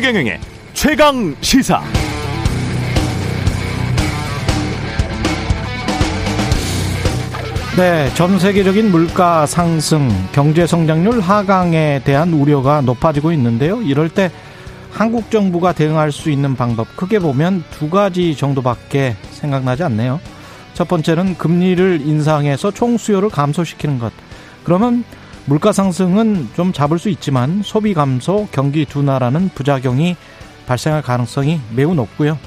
최경영의 최강 시사. 네, 전 세계적인 물가 상승, 경제 성장률 하강에 대한 우려가 높아지고 있는데요. 이럴 때 한국 정부가 대응할 수 있는 방법 크게 보면 두 가지 정도밖에 생각나지 않네요. 첫 번째는 금리를 인상해서 총 수요를 감소시키는 것. 그러면 물가 상승은 좀 잡을 수 있지만 소비 감소, 경기 둔화라는 부작용이 발생할 가능성이 매우 높고요.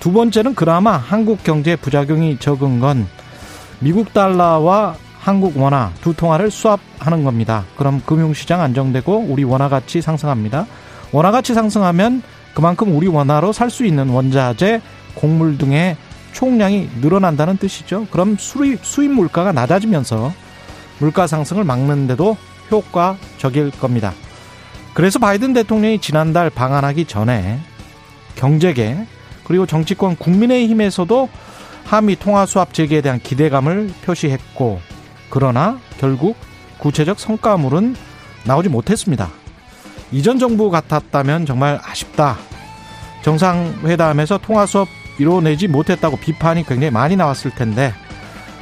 두 번째는 그나마 한국 경제 부작용이 적은 건 미국 달러와 한국 원화 두 통화를 수합하는 겁니다. 그럼 금융시장 안정되고 우리 원화 가치 상승합니다. 원화 가치 상승하면 그만큼 우리 원화로 살 수 있는 원자재, 곡물 등의 총량이 늘어난다는 뜻이죠. 그럼 수입, 수입 물가가 낮아지면서 물가 상승을 막는데도 효과적일 겁니다. 그래서 바이든 대통령이 지난달 방한하기 전에 경제계 그리고 정치권 국민의힘에서도 한미 통화 수합 재개에 대한 기대감을 표시했고 그러나 결국 구체적 성과물은 나오지 못했습니다. 이전 정부 같았다면 정말 아쉽다. 정상회담에서 통화 수업 이뤄내지 못했다고 비판이 굉장히 많이 나왔을 텐데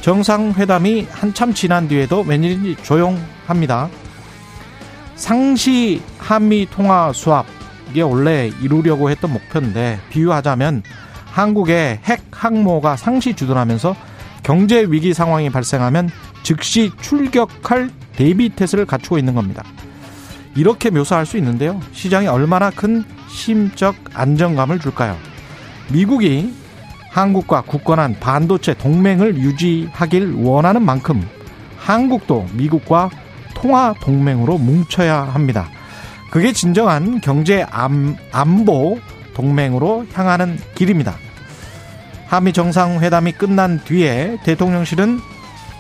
정상회담이 한참 지난 뒤에도 웬일인지 조용합니다. 상시 한미 통화 수합 이게 원래 이루려고 했던 목표인데 비유하자면 한국의 핵 항모가 상시 주둔하면서 경제 위기 상황이 발생하면 즉시 출격할 대비 태세를 갖추고 있는 겁니다. 이렇게 묘사할 수 있는데요. 시장이 얼마나 큰 심적 안정감을 줄까요? 미국이 한국과 굳건한 반도체 동맹을 유지하길 원하는 만큼 한국도 미국과 통화 동맹으로 뭉쳐야 합니다. 그게 진정한 경제 안보 동맹으로 향하는 길입니다. 한미 정상회담이 끝난 뒤에 대통령실은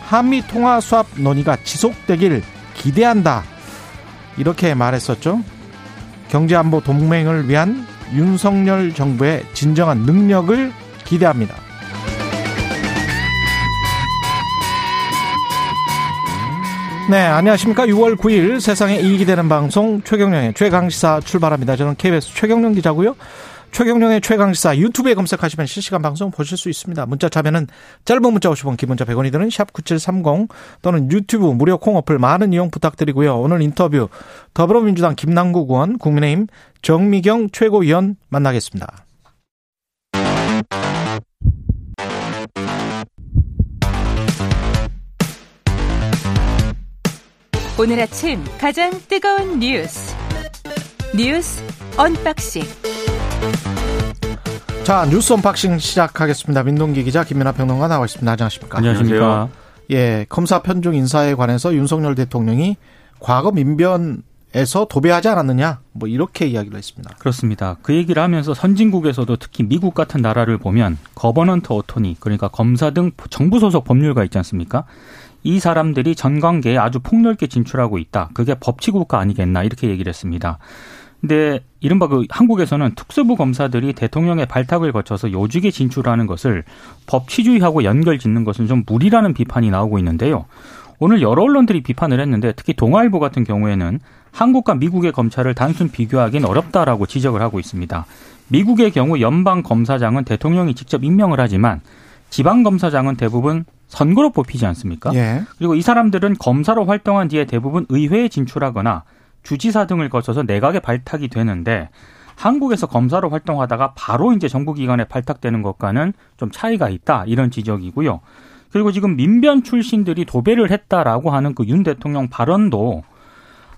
한미 통화 수합 논의가 지속되길 기대한다. 이렇게 말했었죠. 경제안보 동맹을 위한 윤석열 정부의 진정한 능력을 기대합니다. 네, 안녕하십니까. 6월 9일 세상에 이익이 되는 방송 최경령의 최강시사 출발합니다. 저는 KBS 최경령 기자고요. 최경령의 최강시사 유튜브에 검색하시면 실시간 방송 보실 수 있습니다. 문자 참여는 짧은 문자 50원, 긴 문자 100원이 드는 샵 9730 또는 유튜브 무료 콩 어플 많은 이용 부탁드리고요. 오늘 인터뷰 더불어민주당 김남국 의원, 국민의힘 정미경 최고위원 만나겠습니다. 오늘 아침 가장 뜨거운 뉴스 뉴스 unboxing 자 뉴스 unboxing 시작하겠습니다. 민동기 기자 김민아 평론가 나와 있습니다. 안녕하십니까? 안녕하십니까? 예, 검사 편중 인사에 관해서 윤석열 대통령이 과거 민변에서 도배하지 않았느냐 뭐 이렇게 이야기를 했습니다. 그렇습니다. 그 얘기를 하면서 선진국에서도 특히 미국 같은 나라를 보면 거버넌트 어토니 그러니까 검사 등 정부 소속 법률가 있지 않습니까? 이 사람들이 전 관계에 아주 폭넓게 진출하고 있다. 그게 법치 국가 아니겠나 이렇게 얘기를 했습니다. 근데 이른바 그 한국에서는 특수부 검사들이 대통령의 발탁을 거쳐서 요직에 진출하는 것을 법치주의하고 연결 짓는 것은 좀 무리라는 비판이 나오고 있는데요. 오늘 여러 언론들이 비판을 했는데 특히 동아일보 같은 경우에는 한국과 미국의 검찰을 단순 비교하기는 어렵다라고 지적을 하고 있습니다. 미국의 경우 연방 검사장은 대통령이 직접 임명을 하지만 지방 검사장은 대부분 선거로 뽑히지 않습니까? 예. 그리고 이 사람들은 검사로 활동한 뒤에 대부분 의회에 진출하거나 주지사 등을 거쳐서 내각에 발탁이 되는데 한국에서 검사로 활동하다가 바로 이제 정부기관에 발탁되는 것과는 좀 차이가 있다 이런 지적이고요. 그리고 지금 민변 출신들이 도배를 했다라고 하는 그 윤 대통령 발언도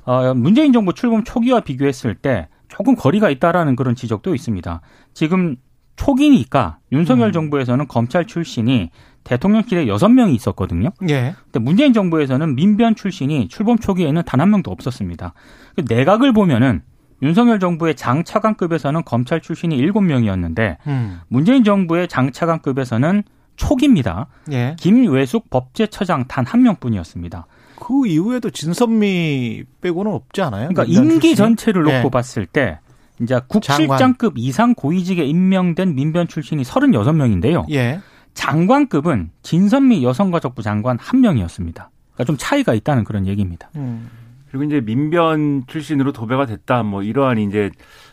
어, 문재인 정부 출범 초기와 비교했을 때 조금 거리가 있다라는 그런 지적도 있습니다. 지금 초기니까 윤석열 음. 정부에서는 검찰 출신이 대통령실에 여섯 명이 있었거든요. 예. 근데 문재인 정부에서는 민변 출신이 출범 초기에는 단 한 명도 없었습니다. 그 내각을 보면은 윤석열 정부의 장차관급에서는 검찰 출신이 일곱 명이었는데 음. 문재인 정부의 장차관급에서는 초기입니다. 예. 김외숙 법제처장 단 한 명뿐이었습니다. 그 이후에도 진선미 빼고는 없지 않아요? 그러니까 임기 출신이? 전체를 놓고 예. 봤을 때 이제 국실장급 이상 고위직에 임명된 민변 출신이 36명인데요. 예. 장관급은 진선미 여성가족부 장관 한 명이었습니다. 그러니까 좀 차이가 있다는 그런 얘기입니다. 음. 그리고 이제 민변 출신으로 도배가 됐다. 뭐 이러한 이제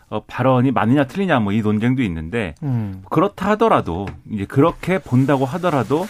어, 발언이 맞느냐 틀리냐 뭐 이 논쟁도 있는데 음. 그렇다 하더라도 이제 그렇게 본다고 하더라도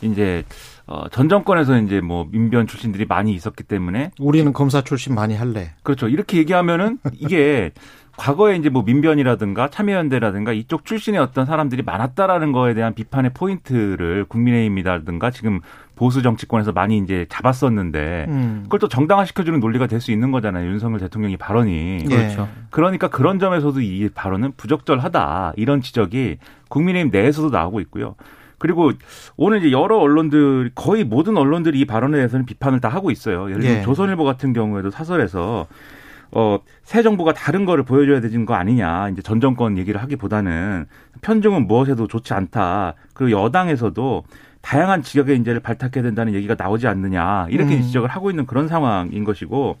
이제 어, 전 정권에서 이제 뭐 민변 출신들이 많이 있었기 때문에 우리는 검사 출신 많이 할래. 그렇죠. 이렇게 얘기하면은 이게 과거에 이제 뭐 민변이라든가 참여연대라든가 이쪽 출신의 어떤 사람들이 많았다라는 거에 대한 비판의 포인트를 국민의힘이라든가 지금 보수 정치권에서 많이 이제 잡았었는데 음. 그걸 또 정당화시켜주는 논리가 될 수 있는 거잖아요. 윤석열 대통령이 발언이. 예. 그렇죠. 그러니까 그런 점에서도 이 발언은 부적절하다. 이런 지적이 국민의힘 내에서도 나오고 있고요. 그리고 오늘 이제 여러 언론들 거의 모든 언론들이 이 발언에 대해서는 비판을 다 하고 있어요. 예를 들면 예. 조선일보 같은 경우에도 사설에서 어, 새 정부가 다른 거를 보여줘야 되는 거 아니냐. 이제 전 정권 얘기를 하기보다는 편중은 무엇에도 좋지 않다. 그리고 여당에서도 다양한 지역의 인재를 발탁해야 된다는 얘기가 나오지 않느냐. 이렇게 음. 지적을 하고 있는 그런 상황인 것이고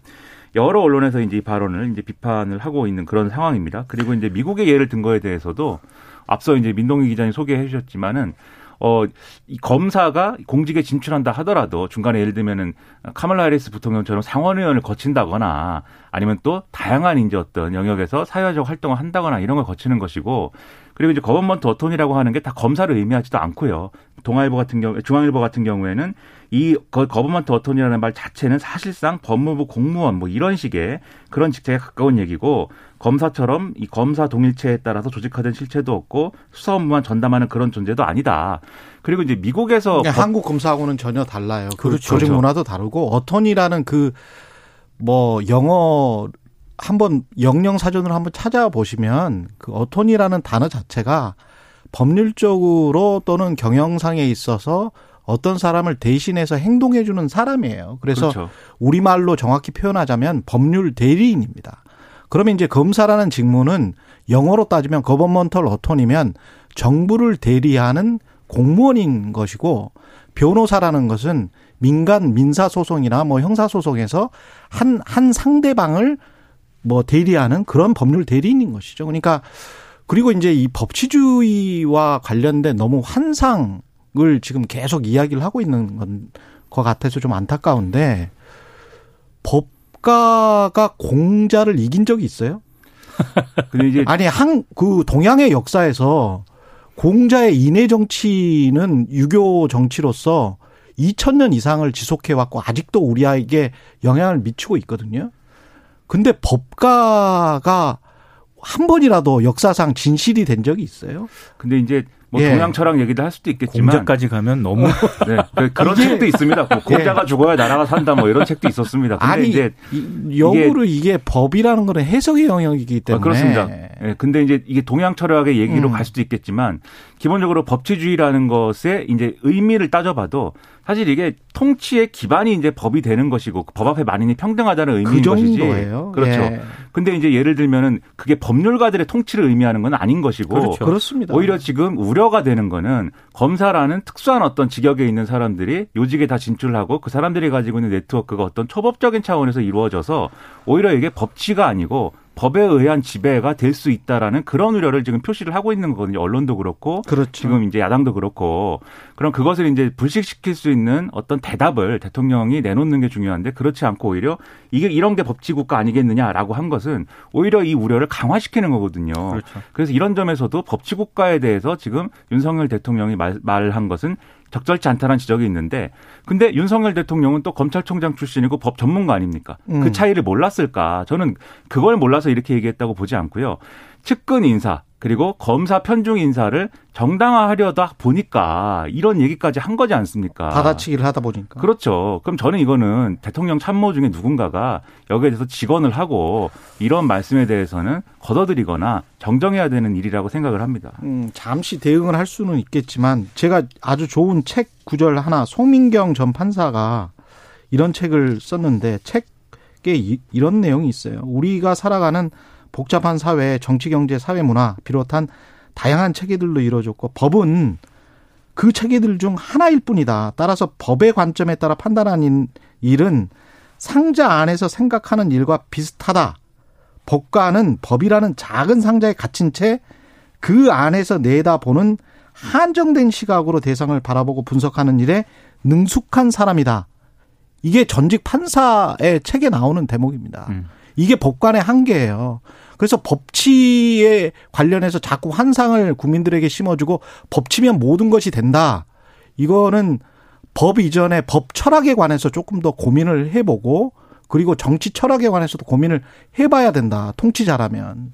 여러 언론에서 이제 이 발언을 이제 비판을 하고 있는 그런 상황입니다. 그리고 이제 미국의 예를 든 거에 대해서도 앞서 이제 민동희 기자님 소개해 주셨지만은 어, 이 검사가 공직에 진출한다 하더라도 중간에 예를 들면은 카말라 하리스 부통령처럼 상원의원을 거친다거나 아니면 또 다양한 이제 어떤 영역에서 사회적 활동을 한다거나 이런 걸 거치는 것이고 그리고 이제 government attorney라고 하는 게 다 검사를 의미하지도 않고요. 동아일보 같은 경우, 중앙일보 같은 경우에는 이 government attorney라는 말 자체는 사실상 법무부 공무원 뭐 이런 식의 그런 직책에 가까운 얘기고 검사처럼 이 검사 동일체에 따라서 조직화된 실체도 없고 수사 업무만 전담하는 그런 존재도 아니다. 그리고 이제 미국에서 그러니까 한국 검사하고는 전혀 달라요. 그 그렇죠. 조직 문화도 다르고 attorney라는 그 뭐 영어 한번 영영 사전으로 한번 찾아보시면 그 어톤이라는 단어 자체가 법률적으로 또는 경영상에 있어서 어떤 사람을 대신해서 행동해주는 사람이에요. 그래서 그렇죠. 우리말로 정확히 표현하자면 법률 대리인입니다. 그러면 이제 검사라는 직무는 영어로 따지면 거버먼털 어톤이면 정부를 대리하는 공무원인 것이고 변호사라는 것은 민간 민사 소송이나 뭐 형사 소송에서 한 한 상대방을 뭐 대리하는 그런 법률 대리인인 것이죠. 그러니까 그리고 이제 이 법치주의와 관련된 너무 환상 을 지금 계속 이야기를 하고 있는 건 것 같아서 좀 안타까운데 법가가 공자를 이긴 적이 있어요? 근데 이제 아니 한 그 동양의 역사에서 공자의 인해 정치는 유교 정치로서 2000년 이상을 지속해 왔고 아직도 우리에게 영향을 미치고 있거든요. 근데 법가가 한 번이라도 역사상 진실이 된 적이 있어요? 근데 이제 뭐 예. 동양 철학 얘기도 할 수도 있겠지만 공자까지 가면 너무 네, 그 그런 책도 있습니다. 뭐 공자가 예. 죽어야 나라가 산다 뭐 이런 책도 있었습니다. 근데 아니 이제 역으로 이게, 이게, 법이라는 거는 해석의 영역이기 때문에 아, 그렇습니다. 예, 근데 이제 이게 동양 철학의 얘기로 음. 갈 수도 있겠지만 기본적으로 법치주의라는 것에 이제 의미를 따져봐도 사실 이게 통치의 기반이 이제 법이 되는 것이고 그법 앞에 만인이 평등하다는 의미인 그 것이지. 그렇죠. 예. 근데 이제 예를 들면은 그게 법률가들의 통치를 의미하는 건 아닌 것이고 그렇죠. 그렇습니다. 오히려 지금 우려가 되는 거는 검사라는 특수한 어떤 직역에 있는 사람들이 요직에 다 진출하고 그 사람들이 가지고 있는 네트워크가 어떤 초법적인 차원에서 이루어져서 오히려 이게 법치가 아니고 법에 의한 지배가 될 수 있다라는 그런 우려를 지금 표시를 하고 있는 거거든요. 언론도 그렇고 그렇죠. 지금 이제 야당도 그렇고 그럼 그것을 이제 불식시킬 수 있는 어떤 대답을 대통령이 내놓는 게 중요한데 그렇지 않고 오히려 이게 이런 게 법치국가 아니겠느냐라고 한 것은 오히려 이 우려를 강화시키는 거거든요. 그렇죠. 그래서 이런 점에서도 법치국가에 대해서 지금 윤석열 대통령이 말, 말한 것은 적절치 않다는 지적이 있는데 근데 윤석열 대통령은 또 검찰총장 출신이고 법 전문가 아닙니까? 그 음. 그 차이를 몰랐을까? 저는 그걸 몰라서 이렇게 얘기했다고 보지 않고요. 측근 인사 그리고 검사 편중 인사를 정당화하려다 보니까 이런 얘기까지 한 거지 않습니까? 받아치기를 하다 보니까. 그렇죠. 그럼 저는 이거는 대통령 참모 중에 누군가가 여기에 대해서 직언을 하고 이런 말씀에 대해서는 걷어들이거나 정정해야 되는 일이라고 생각을 합니다. 음, 잠시 대응을 할 수는 있겠지만 제가 아주 좋은 책 구절 하나 송민경 전 판사가 이런 책을 썼는데 책에 이런 내용이 있어요. 우리가 살아가는 복잡한 사회, 정치, 경제, 사회, 문화 비롯한 다양한 체계들로 이루어졌고 법은 그 체계들 중 하나일 뿐이다. 따라서 법의 관점에 따라 판단하는 일은 상자 안에서 생각하는 일과 비슷하다. 법과는 법이라는 작은 상자에 갇힌 채 그 안에서 내다보는 한정된 시각으로 대상을 바라보고 분석하는 일에 능숙한 사람이다. 이게 전직 판사의 책에 나오는 대목입니다. 음. 이게 법관의 한계예요. 그래서 법치에 관련해서 자꾸 환상을 국민들에게 심어주고 법치면 모든 것이 된다. 이거는 법 이전에 법 철학에 관해서 조금 더 고민을 해보고 그리고 정치 철학에 관해서도 고민을 해봐야 된다. 통치자라면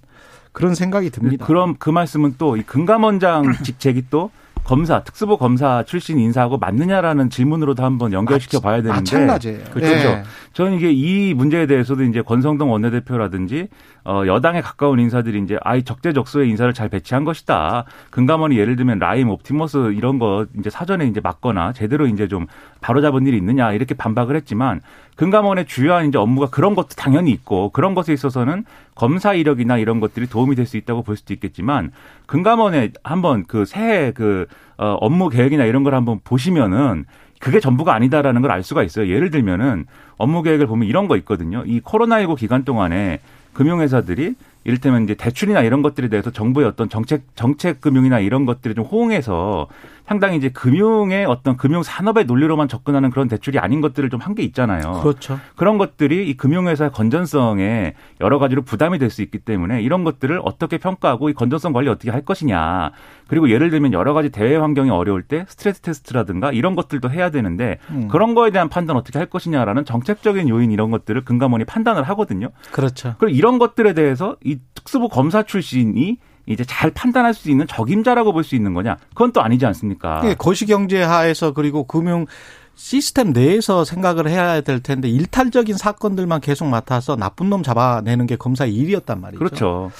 그런 생각이 듭니다. 그럼 그 말씀은 또 이 금감원장 직책이 또 검사 특수부 검사 출신 인사하고 맞느냐라는 질문으로도 한번 연결시켜 봐야 되는데 마찬가지예요. 그렇죠. 예. 저는 이게 이 문제에 대해서도 이제 권성동 원내대표라든지 어 여당에 가까운 인사들이 이제 아이 적재적소에 인사를 잘 배치한 것이다. 금감원이 예를 들면 라임 옵티머스 이런 거 이제 사전에 이제 맞거나 제대로 이제 좀 바로잡은 일이 있느냐 이렇게 반박을 했지만 금감원의 주요한 이제 업무가 그런 것도 당연히 있고 그런 것에 있어서는 검사 이력이나 이런 것들이 도움이 될 수 있다고 볼 수도 있겠지만 금감원에 한번 그 새해 그 어, 업무 계획이나 이런 걸 한번 보시면은 그게 전부가 아니다라는 걸 알 수가 있어요. 예를 들면은 업무 계획을 보면 이런 거 있거든요. 이 코로나19 기간 동안에 금융회사들이 이를테면 이제 대출이나 이런 것들에 대해서 정부의 어떤 정책 정책 금융이나 이런 것들을 좀 호응해서 상당히 이제 금융의 어떤 금융 산업의 논리로만 접근하는 그런 대출이 아닌 것들을 좀 한 게 있잖아요. 그렇죠. 그런 것들이 이 금융회사의 건전성에 여러 가지로 부담이 될 수 있기 때문에 이런 것들을 어떻게 평가하고 이 건전성 관리 어떻게 할 것이냐. 그리고 예를 들면 여러 가지 대외 환경이 어려울 때 스트레스 테스트라든가 이런 것들도 해야 되는데 음. 그런 거에 대한 판단 어떻게 할 것이냐라는 정책적인 요인 이런 것들을 금감원이 판단을 하거든요. 그렇죠. 그리고 이런 것들에 대해서 이 특수부 검사 출신이 이제 잘 판단할 수 있는 적임자라고 볼 수 있는 거냐? 그건 또 아니지 않습니까? 예, 거시경제 하에서 그리고 금융 시스템 내에서 생각을 해야 될 텐데 일탈적인 사건들만 계속 맡아서 나쁜 놈 잡아내는 게 검사의 일이었단 말이죠. 그렇죠.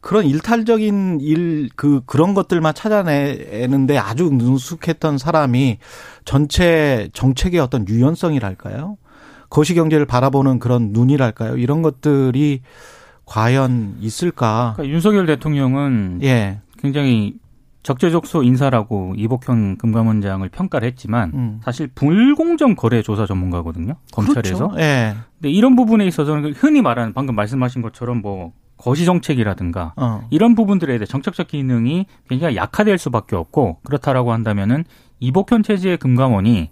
그런 일탈적인 일, 그, 그런 것들만 찾아내는데 아주 능숙했던 사람이 전체 정책의 어떤 유연성이랄까요? 거시경제를 바라보는 그런 눈이랄까요? 이런 것들이 과연 있을까? 그러니까 윤석열 대통령은 예. 굉장히 적재적소 인사라고 이복형 금감원장을 평가를 했지만 음. 사실 불공정 거래 조사 전문가거든요. 검찰에서. 그렇죠. 예. 근데 이런 부분에 있어서는 흔히 말하는 방금 말씀하신 것처럼 뭐 거시 정책이라든가 어. 이런 부분들에 대해 정책적 기능이 굉장히 약화될 수밖에 없고 그렇다라고 한다면은 이복현 체제의 금감원이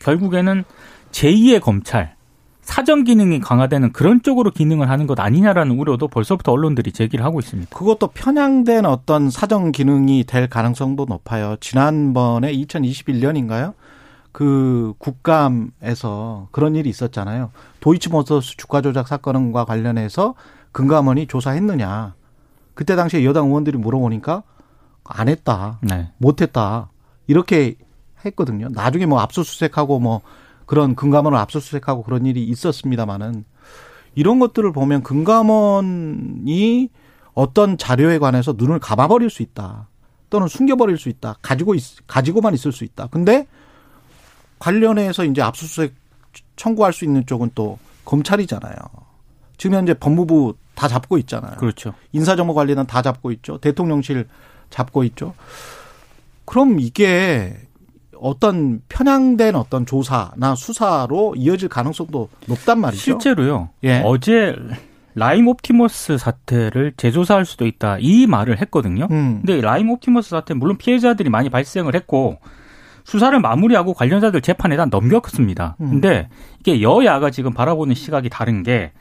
결국에는 제2의 검찰 사정 기능이 강화되는 그런 쪽으로 기능을 하는 것 아니냐라는 우려도 벌써부터 언론들이 제기를 하고 있습니다. 그것도 편향된 어떤 사정 기능이 될 가능성도 높아요. 지난번에 2021년인가요? 그 국감에서 그런 일이 있었잖아요. 도이치모터스 주가 조작 사건과 관련해서 금감원이 조사했느냐. 그때 당시에 여당 의원들이 물어보니까 안 했다. 네. 못 했다. 이렇게 했거든요. 나중에 뭐 압수수색하고 뭐 그런 금감원을 압수수색하고 그런 일이 있었습니다만은 이런 것들을 보면 금감원이 어떤 자료에 관해서 눈을 감아버릴 수 있다. 또는 숨겨버릴 수 있다. 가지고 있, 가지고만 있을 수 있다. 근데 관련해서 이제 압수수색 청구할 수 있는 쪽은 또 검찰이잖아요. 지금 현재 법무부 다 잡고 있잖아요. 그렇죠. 인사정보관리단 다 잡고 있죠. 대통령실 잡고 있죠. 그럼 이게 어떤 편향된 어떤 조사나 수사로 이어질 가능성도 높단 말이죠. 실제로요. 예. 어제 라임 옵티머스 사태를 재조사할 수도 있다 이 말을 했거든요. 음. 근데 라임 옵티머스 사태 물론 피해자들이 많이 발생을 했고 수사를 마무리하고 관련자들 재판에다 넘겼습니다. 음. 근데 이게 여야가 지금 바라보는 시각이 다른 게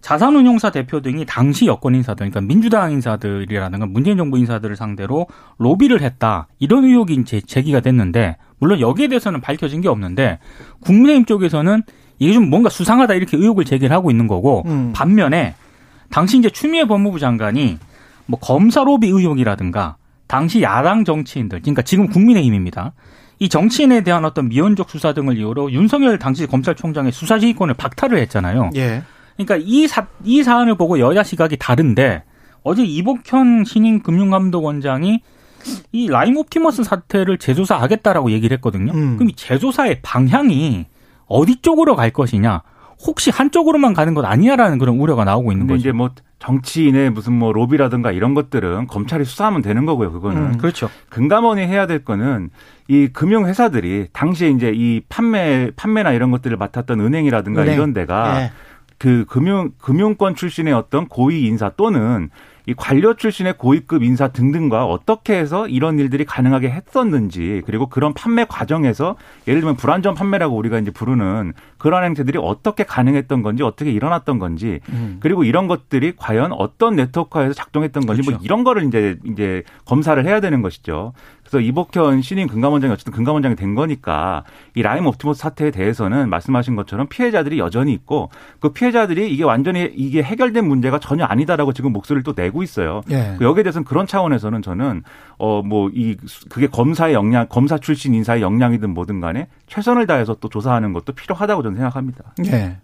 자산운용사 대표 등이 당시 여권 인사들, 그러니까 민주당 인사들이라든가 문재인 정부 인사들을 상대로 로비를 했다 이런 의혹이 이제 제기가 됐는데 물론 여기에 대해서는 밝혀진 게 없는데 국민의힘 쪽에서는 이게 좀 뭔가 수상하다 이렇게 의혹을 제기를 하고 있는 거고 음. 반면에 당시 이제 추미애 법무부 장관이 뭐 검사 로비 의혹이라든가 당시 야당 정치인들, 그러니까 지금 국민의힘입니다. 이 정치인에 대한 어떤 미온적 수사 등을 이유로 윤석열 당시 검찰총장의 수사 지휘권을 박탈을 했잖아요. 예. 그러니까 이 사, 이 사안을 보고 여야 시각이 다른데 어제 이복현 신임 금융감독원장이 이 라임 옵티머스 사태를 재조사하겠다라고 얘기를 했거든요. 음. 그럼 이 재조사의 방향이 어디 쪽으로 갈 것이냐? 혹시 한쪽으로만 가는 것 아니냐라는 그런 우려가 나오고 있는 거죠. 이제 뭐 정치인의 무슨 뭐 로비라든가 이런 것들은 검찰이 수사하면 되는 거고요. 그거는 음. 그렇죠. 금감원이 해야 될 거는 이 금융 회사들이 당시에 이제 이 판매 판매나 이런 것들을 맡았던 은행이라든가 은행. 이런 데가 예. 그 금융 금융권 출신의 어떤 고위 인사 또는 이 관료 출신의 고위급 인사 등등과 어떻게 해서 이런 일들이 가능하게 했었는지 그리고 그런 판매 과정에서 예를 들면 불안전 판매라고 우리가 이제 부르는 그런 행태들이 어떻게 가능했던 건지 어떻게 일어났던 건지 음. 그리고 이런 것들이 과연 어떤 네트워크에서 작동했던 건지 뭐 그렇죠. 뭐 이런 거를 이제 이제 검사를 해야 되는 것이죠. 그래서 이복현 신임 금감원장이 어쨌든 금감원장이 된 거니까 이 라임 옵티머스 사태에 대해서는 말씀하신 것처럼 피해자들이 여전히 있고 그 피해자들이 이게 완전히 이게 해결된 문제가 전혀 아니다라고 지금 목소리를 또 내고 있어요. 예. 그 여기에 대해서는 그런 차원에서는 저는 어 뭐 이 그게 검사의 역량, 검사 출신 인사의 역량이든 뭐든 간에 최선을 다해서 또 조사하는 것도 필요하다고 저는 생각합니다. 예.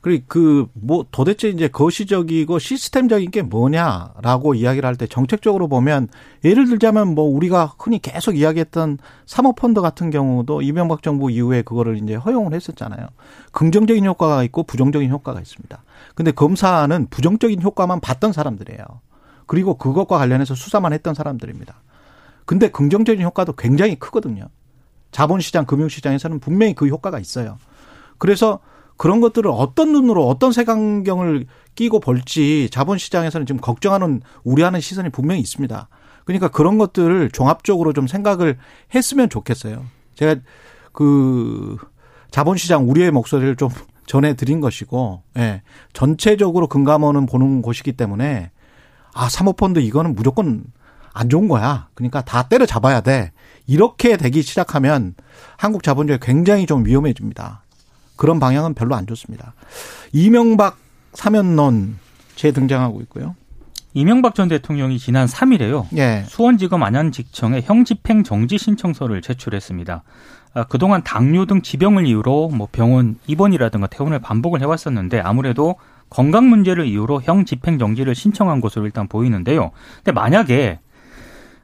그리고 그 뭐 도대체 이제 거시적이고 시스템적인 게 뭐냐라고 이야기를 할 때 정책적으로 보면 예를 들자면 뭐 우리가 흔히 계속 이야기했던 사모펀드 같은 경우도 이명박 정부 이후에 그거를 이제 허용을 했었잖아요. 긍정적인 효과가 있고 부정적인 효과가 있습니다. 근데 검사는 부정적인 효과만 봤던 사람들이에요. 그리고 그것과 관련해서 수사만 했던 사람들입니다. 근데 긍정적인 효과도 굉장히 크거든요. 자본시장, 금융시장에서는 분명히 그 효과가 있어요. 그래서 그런 것들을 어떤 눈으로 어떤 색안경을 끼고 볼지 자본시장에서는 지금 걱정하는 우려하는 시선이 분명히 있습니다. 그러니까 그런 것들을 종합적으로 좀 생각을 했으면 좋겠어요. 제가 그 자본시장 우려의 목소리를 좀 전해드린 것이고, 예. 전체적으로 금감원은 보는 곳이기 때문에 아 사모펀드 이거는 무조건 안 좋은 거야. 그러니까 다 때려잡아야 돼. 이렇게 되기 시작하면 한국 자본주의 굉장히 좀 위험해집니다. 그런 방향은 별로 안 좋습니다. 이명박 사면론 재등장하고 있고요. 이명박 전 대통령이 지난 3일에요. 예. 수원지검 안양직청에 형집행 정지 신청서를 제출했습니다. 아, 그동안 당뇨 등 지병을 이유로 뭐 병원 입원이라든가 퇴원을 반복을 해왔었는데 아무래도 건강 문제를 이유로 형 집행 정지를 신청한 것으로 일단 보이는데요. 근데 만약에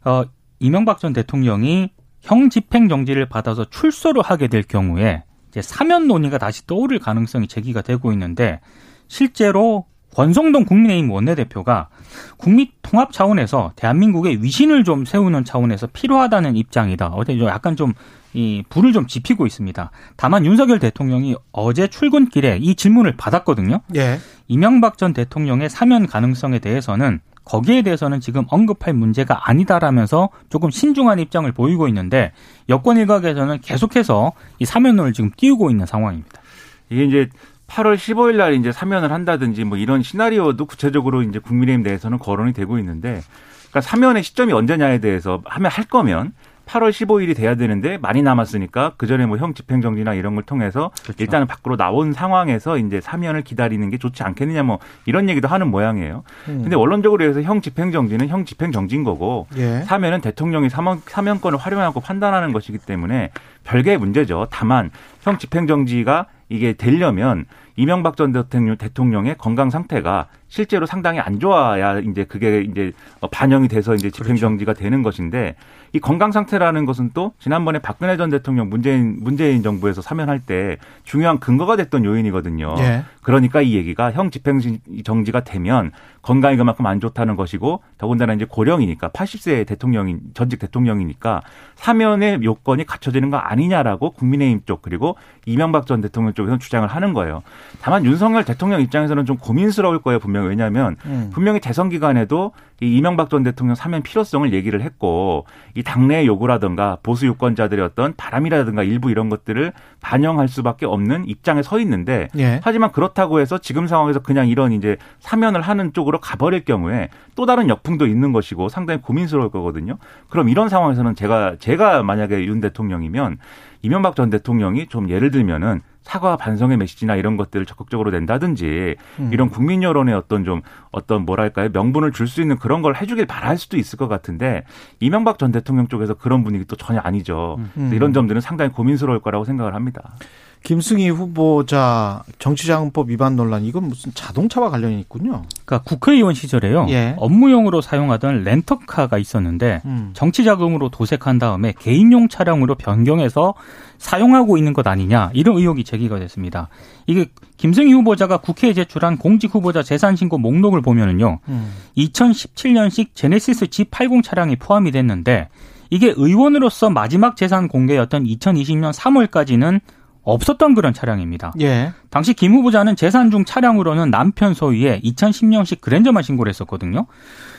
어 이명박 전 대통령이 형 집행 정지를 받아서 출소를 하게 될 경우에 이제 사면 논의가 다시 떠오를 가능성이 제기가 되고 있는데 실제로 권성동 국민의힘 원내대표가 국민 통합 차원에서 대한민국의 위신을 좀 세우는 차원에서 필요하다는 입장이다. 어제 약간 좀 이 불을 좀 지피고 있습니다. 다만 윤석열 대통령이 어제 출근길에 이 질문을 받았거든요. 예. 이명박 전 대통령의 사면 가능성에 대해서는 거기에 대해서는 지금 언급할 문제가 아니다라면서 조금 신중한 입장을 보이고 있는데 여권 일각에서는 계속해서 이 사면론을 지금 띄우고 있는 상황입니다. 이게 이제 8월 15일 날 이제 사면을 한다든지 뭐 이런 시나리오도 구체적으로 이제 국민의힘 내에서는 거론이 되고 있는데 그러니까 사면의 시점이 언제냐에 대해서 하면 할 거면 8월 15일이 돼야 되는데 많이 남았으니까 그 전에 뭐 형 집행정지나 이런 걸 통해서 그렇죠. 일단은 밖으로 나온 상황에서 이제 사면을 기다리는 게 좋지 않겠느냐 뭐 이런 얘기도 하는 모양이에요. 음. 근데 원론적으로 해서 형 집행정지는 형 집행정지인 거고 예. 사면은 대통령이 사면, 사면권을 활용하고 판단하는 것이기 때문에 별개의 문제죠. 다만 형 집행정지가 이게 되려면 이명박 전 대통령의 건강 상태가 실제로 상당히 안 좋아야 이제 그게 이제 반영이 돼서 이제 집행정지가 그렇죠. 되는 것인데 이 건강 상태라는 것은 또 지난번에 박근혜 전 대통령 문재인 문재인 정부에서 사면할 때 중요한 근거가 됐던 요인이거든요. 예. 그러니까 이 얘기가 형 집행 정지가 되면 건강이 그만큼 안 좋다는 것이고 더군다나 이제 고령이니까 80세 대통령인 전직 대통령이니까 사면의 요건이 갖춰지는 거 아니냐라고 국민의힘 쪽 그리고 이명박 전 대통령 쪽에서는 주장을 하는 거예요. 다만 윤석열 대통령 입장에서는 좀 고민스러울 거예요 분명 히 왜냐하면 음. 분명히 재선 기간에도 이 이명박 전 대통령 사면 필요성을 얘기를 했고 이 당내 요구라든가 보수 유권자들의 어떤 바람이라든가 일부 이런 것들을 반영할 수밖에 없는 입장에 서 있는데 예. 하지만 그렇다고 해서 지금 상황에서 그냥 이런 이제 사면을 하는 쪽으로 가버릴 경우에 또 다른 역풍도 있는 것이고 상당히 고민스러울 거거든요. 그럼 이런 상황에서는 제가 제가 만약에 윤 대통령이면 이명박 전 대통령이 좀 예를 들면은 사과 반성의 메시지나 이런 것들을 적극적으로 낸다든지 음. 이런 국민 여론의 어떤 좀 어떤 뭐랄까요 명분을 줄 수 있는 그런 걸 해주길 바랄 수도 있을 것 같은데 이명박 전 대통령 쪽에서 그런 분위기 또 전혀 아니죠. 음. 이런 점들은 상당히 고민스러울 거라고 생각을 합니다. 김승희 후보자 정치자금법 위반 논란 이건 무슨 자동차와 관련이 있군요. 그러니까 국회의원 시절에요. 예. 업무용으로 사용하던 렌터카가 있었는데 음. 정치자금으로 도색한 다음에 개인용 차량으로 변경해서 사용하고 있는 것 아니냐 이런 의혹이 제기가 됐습니다. 이게 김승희 후보자가 국회에 제출한 공직 후보자 재산 신고 목록을 보면은요. 음. 2017년식 제네시스 G80 차량이 포함이 됐는데 이게 의원으로서 마지막 재산 공개였던 2020년 3월까지는 없었던 그런 차량입니다. 예. 당시 김 후보자는 재산 중 차량으로는 남편 소유의 2010년식 그랜저만 신고를 했었거든요.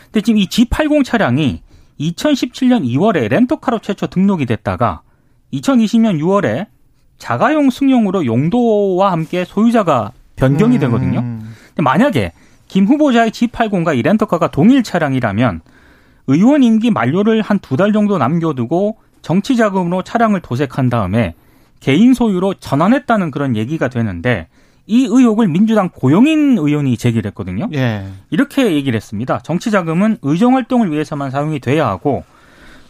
근데 지금 이 G80 차량이 2017년 2월에 렌터카로 최초 등록이 됐다가 2020년 6월에 자가용 승용으로 용도와 함께 소유자가 변경이 되거든요. 음. 근데 만약에 김 후보자의 G80과 이 렌터카가 동일 차량이라면 의원 임기 만료를 한 두 달 정도 남겨두고 정치 자금으로 차량을 도색한 다음에 개인 소유로 전환했다는 그런 얘기가 되는데 이 의혹을 민주당 고영인 의원이 제기를 했거든요. 예. 이렇게 얘기를 했습니다. 정치 자금은 의정 활동을 위해서만 사용이 돼야 하고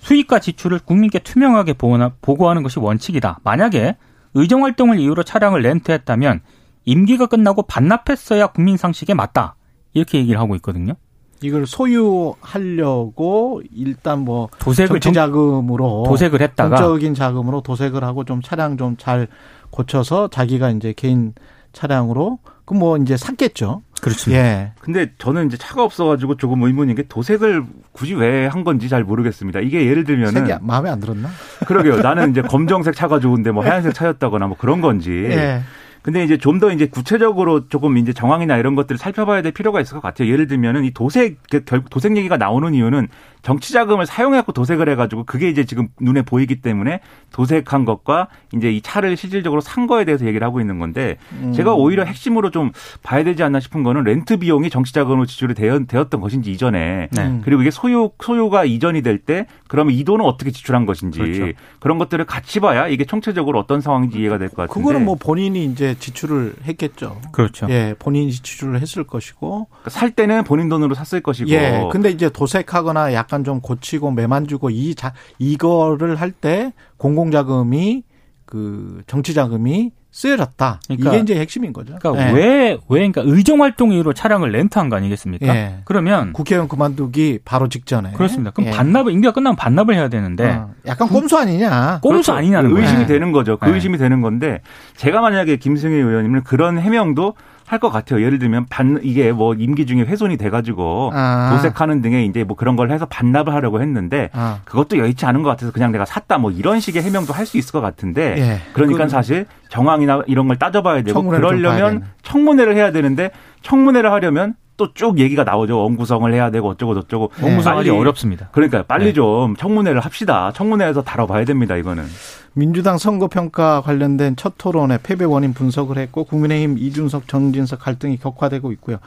수익과 지출을 국민께 투명하게 보고하는 것이 원칙이다. 만약에 의정 활동을 이유로 차량을 렌트했다면 임기가 끝나고 반납했어야 국민 상식에 맞다. 이렇게 얘기를 하고 있거든요. 이걸 소유하려고 일단 뭐 도색을 정치 자금으로 도색을 했다가 정적인 자금으로 도색을 하고 좀 차량 좀 잘 고쳐서 자기가 이제 개인 차량으로 그 뭐 이제 샀겠죠. 그렇습니다. 예. 근데 저는 이제 차가 없어가지고 조금 의문인 게 도색을 굳이 왜 한 건지 잘 모르겠습니다. 이게 예를 들면은 색이 마음에 안 들었나? 그러게요. 나는 이제 검정색 차가 좋은데 뭐 하얀색 차였다거나 뭐 그런 건지. 예. 근데 이제 좀 더 이제 구체적으로 조금 이제 정황이나 이런 것들을 살펴봐야 될 필요가 있을 것 같아요. 예를 들면은 이 도색 그 결국 도색 얘기가 나오는 이유는 정치 자금을 사용해갖고 도색을 해가지고 그게 이제 지금 눈에 보이기 때문에 도색한 것과 이제 이 차를 실질적으로 산 거에 대해서 얘기를 하고 있는 건데 음. 제가 오히려 핵심으로 좀 봐야 되지 않나 싶은 거는 렌트 비용이 정치 자금으로 지출이 되었던 것인지 이전에 네. 음. 그리고 이게 소유 소유가 이전이 될 때 그러면 이 돈은 어떻게 지출한 것인지 그렇죠. 그런 것들을 같이 봐야 이게 총체적으로 어떤 상황인지 이해가 될 것 같은데 그거는 뭐 본인이 이제 지출을 했겠죠. 그렇죠. 예, 본인이 지출을 했을 것이고. 그러니까 살 때는 본인 돈으로 샀을 것이고 예. 근데 이제 도색하거나 약간 좀 고치고 매만 주고 이 자, 이거를 할 때 공공자금이 그 정치자금이 쓰여졌다. 그러니까- 이게 이제 핵심인 거죠. 그러니까 예. 왜, 왜, 그러니까 의정 활동 이유로 차량을 렌트한 거 아니겠습니까? 예. 그러면 국회의원 그만두기 바로 직전에. 그렇습니다. 그럼 예. 반납을 임기가 끝나면 반납을 해야 되는데 어, 약간 꼼수 아니냐. 꼼수 아니냐는 거예요. 의심이 네. 되는 거죠. 그 네. 의심이 되는 건데 제가 만약에 김승희 의원님은 그런 해명도 할 것 같아요. 예를 들면 반 이게 뭐 임기 중에 훼손이 돼가지고 아. 도색하는 등의 이제 뭐 그런 걸 해서 반납을 하려고 했는데 아. 그것도 여의치 않은 것 같아서 그냥 내가 샀다 뭐 이런 식의 해명도 할 수 있을 것 같은데 예. 그러니까 사실 정황이나 이런 걸 따져봐야 되고 그러려면. 청문회를 해야 되는데 청문회를 하려면 또 쭉 얘기가 나오죠. 원구성을 해야 되고 어쩌고 저쩌고. 공무상하기 빨리- 어렵습니다. 그러니까 빨리 네. 좀 청문회를 합시다. 청문회에서 다뤄봐야 됩니다. 이거는. 민주당 선거평가 관련된 첫 토론에 패배 원인 분석을 했고 국민의힘 이준석 정진석 갈등이 격화되고 있고요.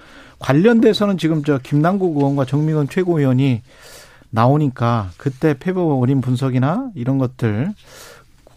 관련돼서는 지금 저 김남국 의원과 정미경 최고위원이 나오니까 그때 패배 원인 분석이나 이런 것들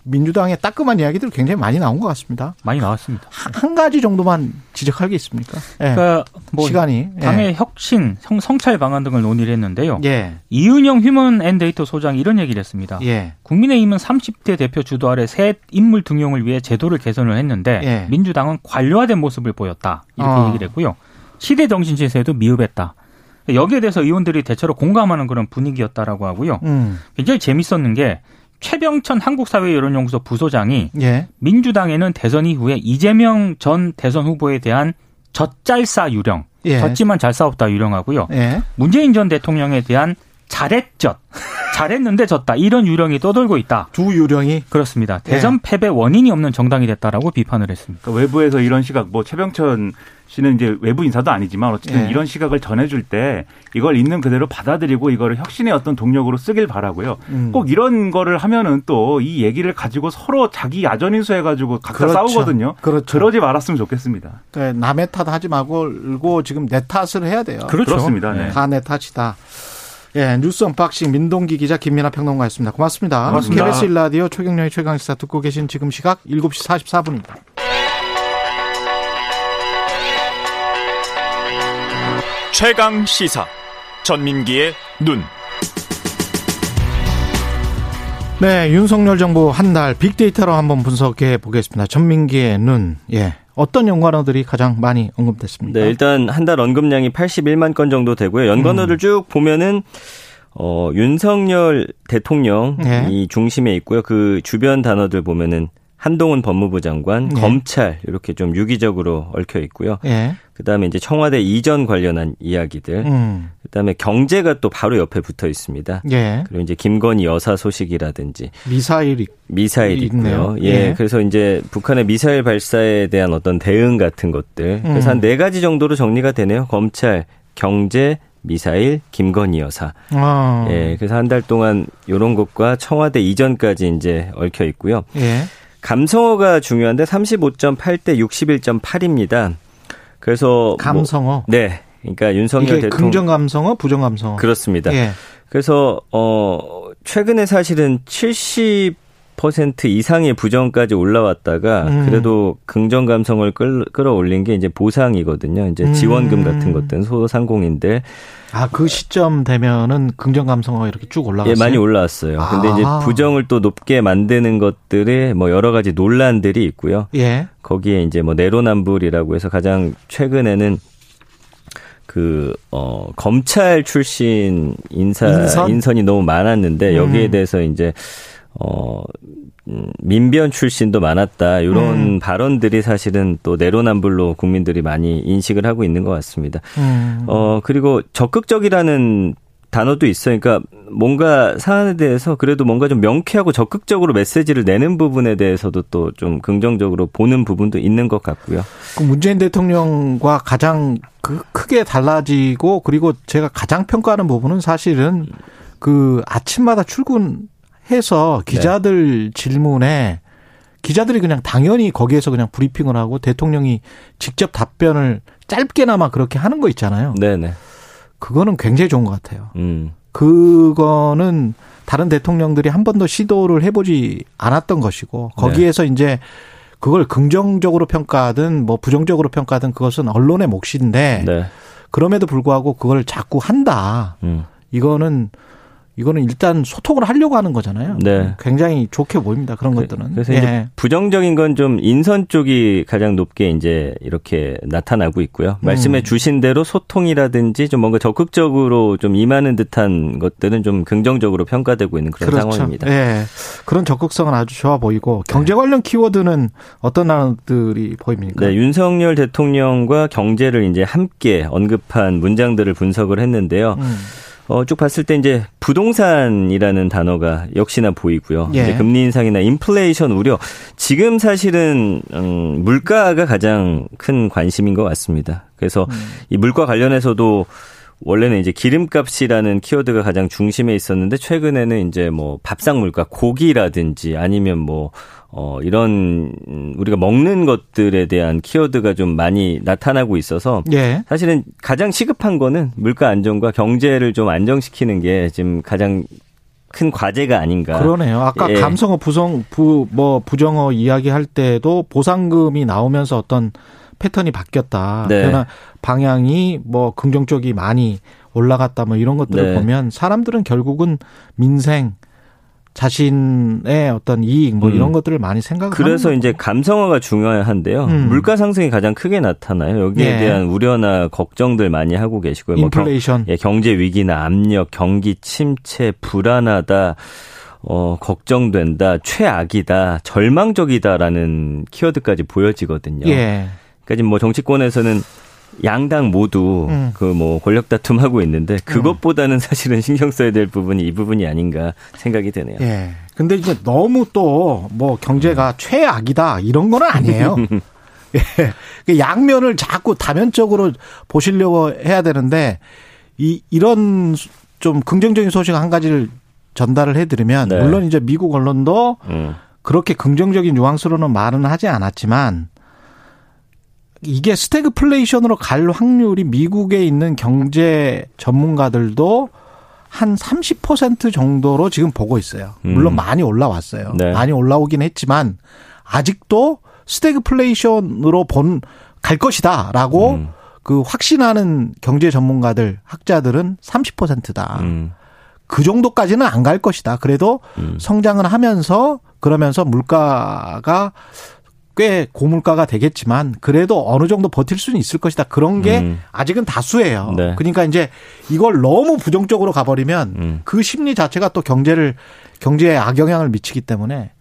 민주당의 따끔한 이야기들 굉장히 많이 나온 것 같습니다. 많이 나왔습니다. 한, 한 가지 정도만 지적할 게 있습니까? 예. 그러니까 뭐 시간이 당의 혁신, 성, 성찰 방안 등을 논의를 했는데요. 예. 이은영 휴먼 앤 데이터 소장이 이런 얘기를 했습니다. 예. 국민의힘은 30대 대표 주도 아래 새 인물 등용을 위해 제도를 개선을 했는데 예. 민주당은 관료화된 모습을 보였다. 이렇게 어. 얘기를 했고요. 시대 정신 제세에도 미흡했다. 여기에 대해서 의원들이 대체로 공감하는 그런 분위기였다라고 하고요. 음. 굉장히 재밌었는 게 최병천 한국사회여론연구소 부소장이 예. 민주당에는 대선 이후에 이재명 전 대선 후보에 대한 젖잘싸 유령, 예. 졌지만 잘 싸웠다 유령하고요. 예. 문재인 전 대통령에 대한 잘했졌, 잘했는데 졌다 이런 유령이 떠돌고 있다. 두 유령이 그렇습니다. 예. 대선 패배 원인이 없는 정당이 됐다라고 비판을 했습니다. 그러니까 외부에서 이런 시각, 뭐 최병천 씨는 이제 외부 인사도 아니지만 어쨌든 예. 이런 시각을 전해줄 때 이걸 있는 그대로 받아들이고 이거를 혁신의 어떤 동력으로 쓰길 바라고요. 음. 꼭 이런 거를 하면은 또 이 얘기를 가지고 서로 자기 아전인수 해가지고 각자 그렇죠. 싸우거든요. 그렇죠. 그러지 말았으면 좋겠습니다. 네, 남의 탓 하지 말고 지금 내 탓을 해야 돼요. 그렇죠. 그렇습니다. 네. 다 내 탓이다. 예, 뉴스 언박싱 민동기 기자 김민아 평론가였습니다. 고맙습니다. 고맙습니다. KBS 일라디오 최경영의 최강시사 듣고 계신 지금 시각 7시 44분입니다. 최강 시사 전민기의 눈. 네, 윤석열 정부 한 달 빅데이터로 한번 분석해 보겠습니다. 전민기의 눈. 예. 어떤 연관어들이 가장 많이 언급됐습니까? 네, 일단 한 달 언급량이 81만 건 정도 되고요. 연관어를 쭉 보면은 어 윤석열 대통령 네. 이 중심에 있고요. 그 주변 단어들 보면은 한동훈 법무부 장관, 네. 검찰 이렇게 좀 유기적으로 얽혀 있고요. 예. 그다음에 이제 청와대 이전 관련한 이야기들. 음. 그다음에 경제가 또 바로 옆에 붙어 있습니다. 예. 그리고 이제 김건희 여사 소식이라든지 미사일이 미사일 있네요. 있고요. 예, 예. 그래서 이제 북한의 미사일 발사에 대한 어떤 대응 같은 것들. 그래서 음. 한네 가지 정도로 정리가 되네요. 검찰, 경제, 미사일 김건희 여사. 어. 예, 그래서 한 달 동안 요런 것과 청와대 이전까지 이제 얽혀 있고요. 예. 감성어가 중요한데 35.8대 61.8입니다. 그래서 감성어. 뭐, 네. 그러니까 윤석열 대통령 긍정 감성어, 부정 감성어. 그렇습니다. 예. 그래서 어 최근에 사실은 70% 이상의 부정까지 올라왔다가 음. 그래도 긍정 감성을 끌, 끌어올린 게 이제 보상이거든요. 이제 음. 지원금 같은 것들은 소상공인들 아, 그 시점 되면은 긍정 감성어가 이렇게 쭉 올라갔어요. 예, 많이 올라왔어요. 근데 이제 아. 부정을 또 높게 만드는 것들에 뭐 여러 가지 논란들이 있고요. 예. 거기에 이제 뭐 내로남불이라고 해서 가장 최근에는 그, 어, 검찰 출신 인사, 인선? 이 너무 많았는데 여기에 음. 대해서 이제, 어, 음, 민변 출신도 많았다. 이런 음. 발언들이 사실은 또 내로남불로 국민들이 많이 인식을 하고 있는 것 같습니다. 음. 어, 그리고 적극적이라는 단어도 있어요. 그러니까 뭔가 사안에 대해서 그래도 뭔가 좀 명쾌하고 적극적으로 메시지를 내는 부분에 대해서도 또 좀 긍정적으로 보는 부분도 있는 것 같고요. 그 문재인 대통령과 가장 그 크게 달라지고 그리고 제가 가장 평가하는 부분은 사실은 그 아침마다 출근 해서 기자들 질문에 기자들이 그냥 당연히 거기에서 그냥 브리핑을 하고 대통령이 직접 답변을 짧게나마 그렇게 하는 거 있잖아요. 네네. 그거는 굉장히 좋은 것 같아요. 음. 그거는 다른 대통령들이 한 번도 시도를 해보지 않았던 것이고 거기에서 이제 그걸 긍정적으로 평가하든 뭐 부정적으로 평가하든 그것은 언론의 몫인데 네. 그럼에도 불구하고 그걸 자꾸 한다. 음. 이거는 이거는 일단 소통을 하려고 하는 거잖아요. 네. 굉장히 좋게 보입니다. 그런 것들은. 그래서 예. 이제 부정적인 건 좀 인선 쪽이 가장 높게 이제 이렇게 나타나고 있고요. 음. 말씀해 주신 대로 소통이라든지 좀 뭔가 적극적으로 좀 임하는 듯한 것들은 좀 긍정적으로 평가되고 있는 그런 상황입니다. 예. 그런 적극성은 아주 좋아 보이고 경제 관련 키워드는 어떤 단어들이 보입니까? 네, 윤석열 대통령과 경제를 이제 함께 언급한 문장들을 분석을 했는데요. 음. 어, 쭉 봤을 때 이제 부동산이라는 단어가 역시나 보이고요. 예. 이제 금리 인상이나 인플레이션 우려. 지금 사실은 음, 물가가 가장 큰 관심인 것 같습니다. 그래서 음. 이 물가 관련해서도 원래는 이제 기름값이라는 키워드가 가장 중심에 있었는데 최근에는 이제 뭐 밥상 물가, 고기라든지 아니면 뭐 어, 이런, 음, 우리가 먹는 것들에 대한 키워드가 좀 많이 나타나고 있어서 예. 사실은 가장 시급한 거는 물가 안정과 경제를 좀 안정시키는 게 지금 가장 큰 과제가 아닌가. 그러네요. 아까 예. 감성어 부성 부 뭐 부정어 이야기할 때도 보상금이 나오면서 어떤 패턴이 바뀌었다. 네. 그러나 방향이 뭐 긍정적이 많이 올라갔다 뭐 이런 것들을 네. 보면 사람들은 결국은 민생 자신의 어떤 이익 뭐 음. 이런 것들을 많이 생각을 그래서 이제 거고. 감성어가 중요한데요. 음. 물가 상승이 가장 크게 나타나요. 여기에 예. 대한 우려나 걱정들 많이 하고 계시고요. 뭐 경- 인플레이션 예, 경제 위기나 압력, 경기 침체, 불안하다, 어, 걱정된다, 최악이다, 절망적이다라는 키워드까지 보여지거든요. 예. 그러니까 지금 뭐 정치권에서는 양당 모두 음. 그뭐 권력 다툼하고 있는데 그것보다는 사실은 신경 써야 될 부분이 이 부분이 아닌가 생각이 되네요. 예. 근데 이제 너무 또 뭐 경제가 최악이다 이런 건 아니에요. 예. 그 양면을 자꾸 다면적으로 보시려고 해야 되는데 이 이런 좀 긍정적인 소식 한 가지를 전달을 해드리면 네. 물론 이제 미국 언론도 음. 그렇게 긍정적인 뉘앙스로는 말은 하지 않았지만 이게 스태그플레이션으로 갈 확률이 미국에 있는 경제 전문가들도 한 30% 정도로 지금 보고 있어요. 물론 음. 많이 올라왔어요. 네. 많이 올라오긴 했지만 아직도 스태그플레이션으로 본 갈 것이다라고 음. 그 확신하는 경제 전문가들 학자들은 30%다. 음. 그 정도까지는 안 갈 것이다. 그래도 음. 성장은 하면서 그러면서 물가가 꽤 고물가가 되겠지만 그래도 어느 정도 버틸 수는 있을 것이다. 그런 게 음. 아직은 다수예요. 네. 그러니까 이제 이걸 너무 부정적으로 가버리면 음. 그 심리 자체가 또 경제를 경제에 악영향을 미치기 때문에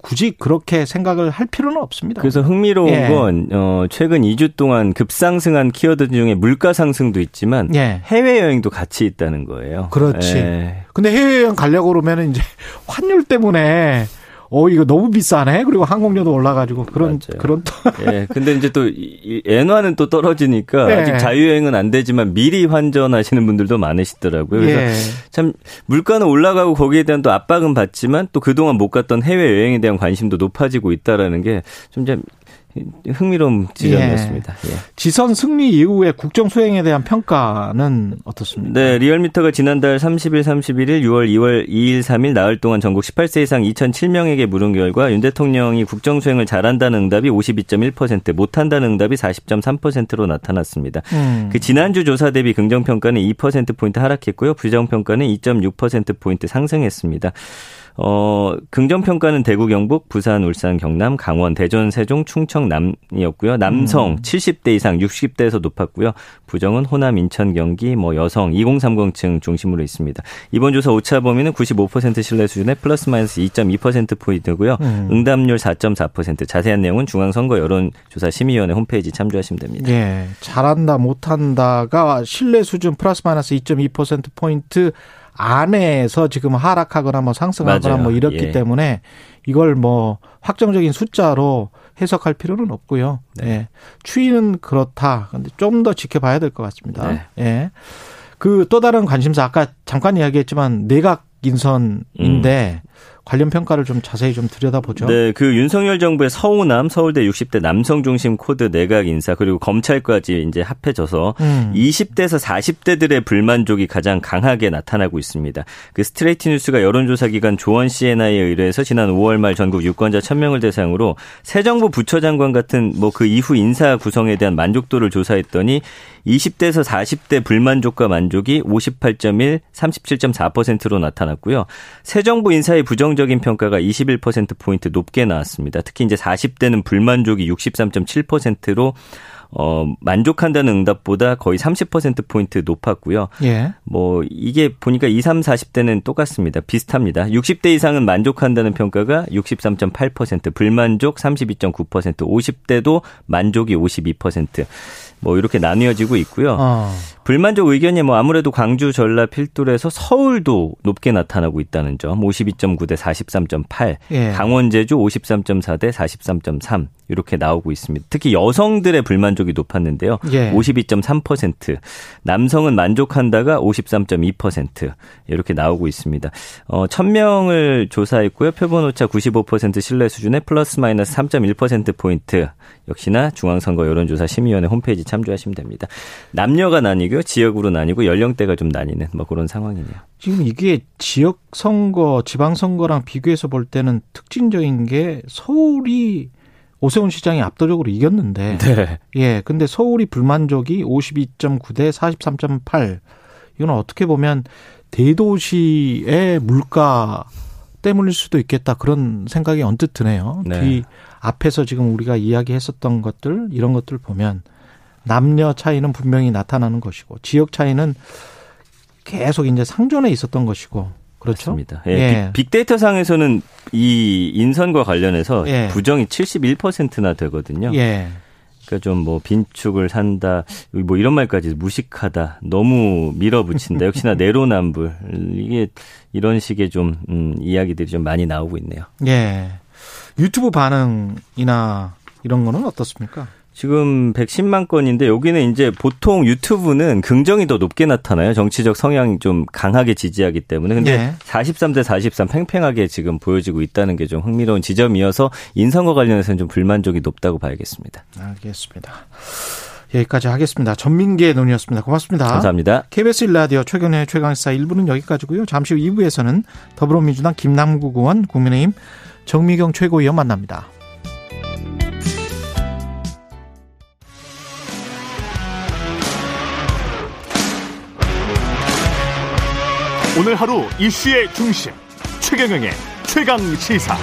굳이 그렇게 생각을 할 필요는 없습니다. 그래서 흥미로운 예. 건 어, 최근 2주 동안 급상승한 키워드 중에 물가 상승도 있지만 예. 해외 여행도 같이 있다는 거예요. 그렇지. 예. 근데 해외 여행 가려고 그러면 이제 환율 때문에 어 이거 너무 비싸네. 그리고 항공료도 올라가지고 그런 맞아요. 그런 또 예. 근데 이제 또 이- 엔화는 또 떨어지니까 네. 아직 자유여행은 안 되지만 미리 환전하시는 분들도 많으시더라고요. 그래서 예. 참 물가는 올라가고 거기에 대한 또 압박은 받지만 또 그동안 못 갔던 해외 여행에 대한 관심도 높아지고 있다라는 게 좀 흥미로운 지점이었습니다. 예. 지선 승리 이후에 국정 수행에 대한 평가는 어떻습니까? 네, 리얼미터가 지난달 30일, 31일, 6월, 2월 2일, 3일 나흘 동안 전국 18세 이상 2,007명에게 물은 결과 윤 대통령이 국정 수행을 잘한다는 응답이 52.1%, 못한다는 응답이 40.3%로 나타났습니다. 음. 그 지난주 조사 대비 긍정 평가는 2% 포인트 하락했고요. 부정 평가는 2.6% 포인트 상승했습니다. 어, 긍정 평가는 대구, 경북, 부산, 울산, 경남, 강원, 대전, 세종, 충청, 남이었고요. 남성 음. 70대 이상 60대에서 높았고요. 부정은 호남, 인천, 경기, 뭐 여성 2030층 중심으로 있습니다. 이번 조사 오차 범위는 95% 신뢰 수준의 플러스 마이너스 2.2% 포인트고요. 음. 응답률 4.4%. 자세한 내용은 중앙선거 여론조사 심의위원회 홈페이지 참조하시면 됩니다. 예, 잘한다 못한다가 신뢰 수준 플러스 마이너스 2.2% 포인트 안에서 지금 하락하거나 뭐 상승하거나 맞아요. 뭐 이렇기 예. 때문에 이걸 뭐 확정적인 숫자로 해석할 필요는 없고요. 네. 예. 추이는 그렇다. 근데 좀 더 지켜봐야 될 것 같습니다. 네. 예. 그 또 다른 관심사 아까 잠깐 이야기했지만 내각 인선인데 관련 평가를 좀 자세히 좀 들여다보죠. 네, 그 윤석열 정부의 서육남 서울대 60대 남성 중심 코드 내각 인사 그리고 검찰까지 이제 합해져서 음. 20대에서 40대들의 불만족이 가장 강하게 나타나고 있습니다. 그 스트레이트 뉴스가 여론조사 기관 조원 CNI에 의뢰해서 지난 5월 말 전국 유권자 1000명을 대상으로 새 정부 부처장관 같은 뭐 그 이후 인사 구성에 대한 만족도를 조사했더니 20대에서 40대 불만족과 만족이 58.1, 37.4%로 나타났고요. 새 정부 인사의 부정적인 평가가 21%포인트 높게 나왔습니다. 특히 이제 40대는 불만족이 63.7%로 어, 만족한다는 응답보다 거의 30%포인트 높았고요. 예. 뭐, 이게 보니까 20, 30, 40대는 똑같습니다. 비슷합니다. 60대 이상은 만족한다는 평가가 63.8%, 불만족 32.9%, 50대도 만족이 52%. 뭐 이렇게 나뉘어지고 있고요. 어. 불만족 의견이 뭐 아무래도 광주, 전라, 필두에서 서울도 높게 나타나고 있다는 점. 52.9 대 43.8. 예. 강원, 제주 53.4 대 43.3 이렇게 나오고 있습니다. 특히 여성들의 불만족이 높았는데요. 예. 52.3%. 남성은 만족한다가 53.2% 이렇게 나오고 있습니다. 어, 1000명을 조사했고요. 표본 오차 95% 신뢰 수준의 플러스 마이너스 3.1% 포인트. 역시나 중앙선거 여론조사 심의위원회 홈페이지 참조하시면 됩니다. 남녀가 나뉘고 요. 지역으로 나뉘고 연령대가 좀 나뉘는 뭐 그런 상황이네요. 지금 이게 지역 선거, 지방 선거랑 비교해서 볼 때는 특징적인 게 서울이 오세훈 시장이 압도적으로 이겼는데 네. 예, 근데 서울이 불만족이 52.9 대 43.8. 이건 어떻게 보면 대도시의 물가 때문일 수도 있겠다 그런 생각이 언뜻 드네요. 네. 뒤 앞에서 지금 우리가 이야기했었던 것들 이런 것들 보면 남녀 차이는 분명히 나타나는 것이고 지역 차이는 계속 이제 상존에 있었던 것이고 그렇죠. 맞습니다. 예, 예. 빅, 데이터 상에서는 이 인선과 관련해서 예. 부정이 71%나 되거든요. 예. 그러니까 좀 뭐 빈축을 산다, 뭐 이런 말까지 무식하다, 너무 밀어붙인다. 역시나 내로남불 이게 이런 식의 좀 음, 이야기들이 좀 많이 나오고 있네요. 예. 유튜브 반응이나 이런 거는 어떻습니까? 지금 110만 건인데 여기는 이제 보통 유튜브는 긍정이 더 높게 나타나요. 정치적 성향이 좀 강하게 지지하기 때문에. 근데 예. 43대 43 팽팽하게 지금 보여지고 있다는 게 좀 흥미로운 지점이어서 인선과 관련해서는 좀 불만족이 높다고 봐야겠습니다. 알겠습니다. 여기까지 하겠습니다. 전민기의 논의였습니다. 고맙습니다. 감사합니다. KBS 일라디오 최근의 최강시사 1부는 여기까지고요. 잠시 후 2부에서는 더불어민주당 김남국 의원, 국민의힘 정미경 최고위원 만납니다. 오늘 하루 이슈의 중심 최경영의 최강 시사.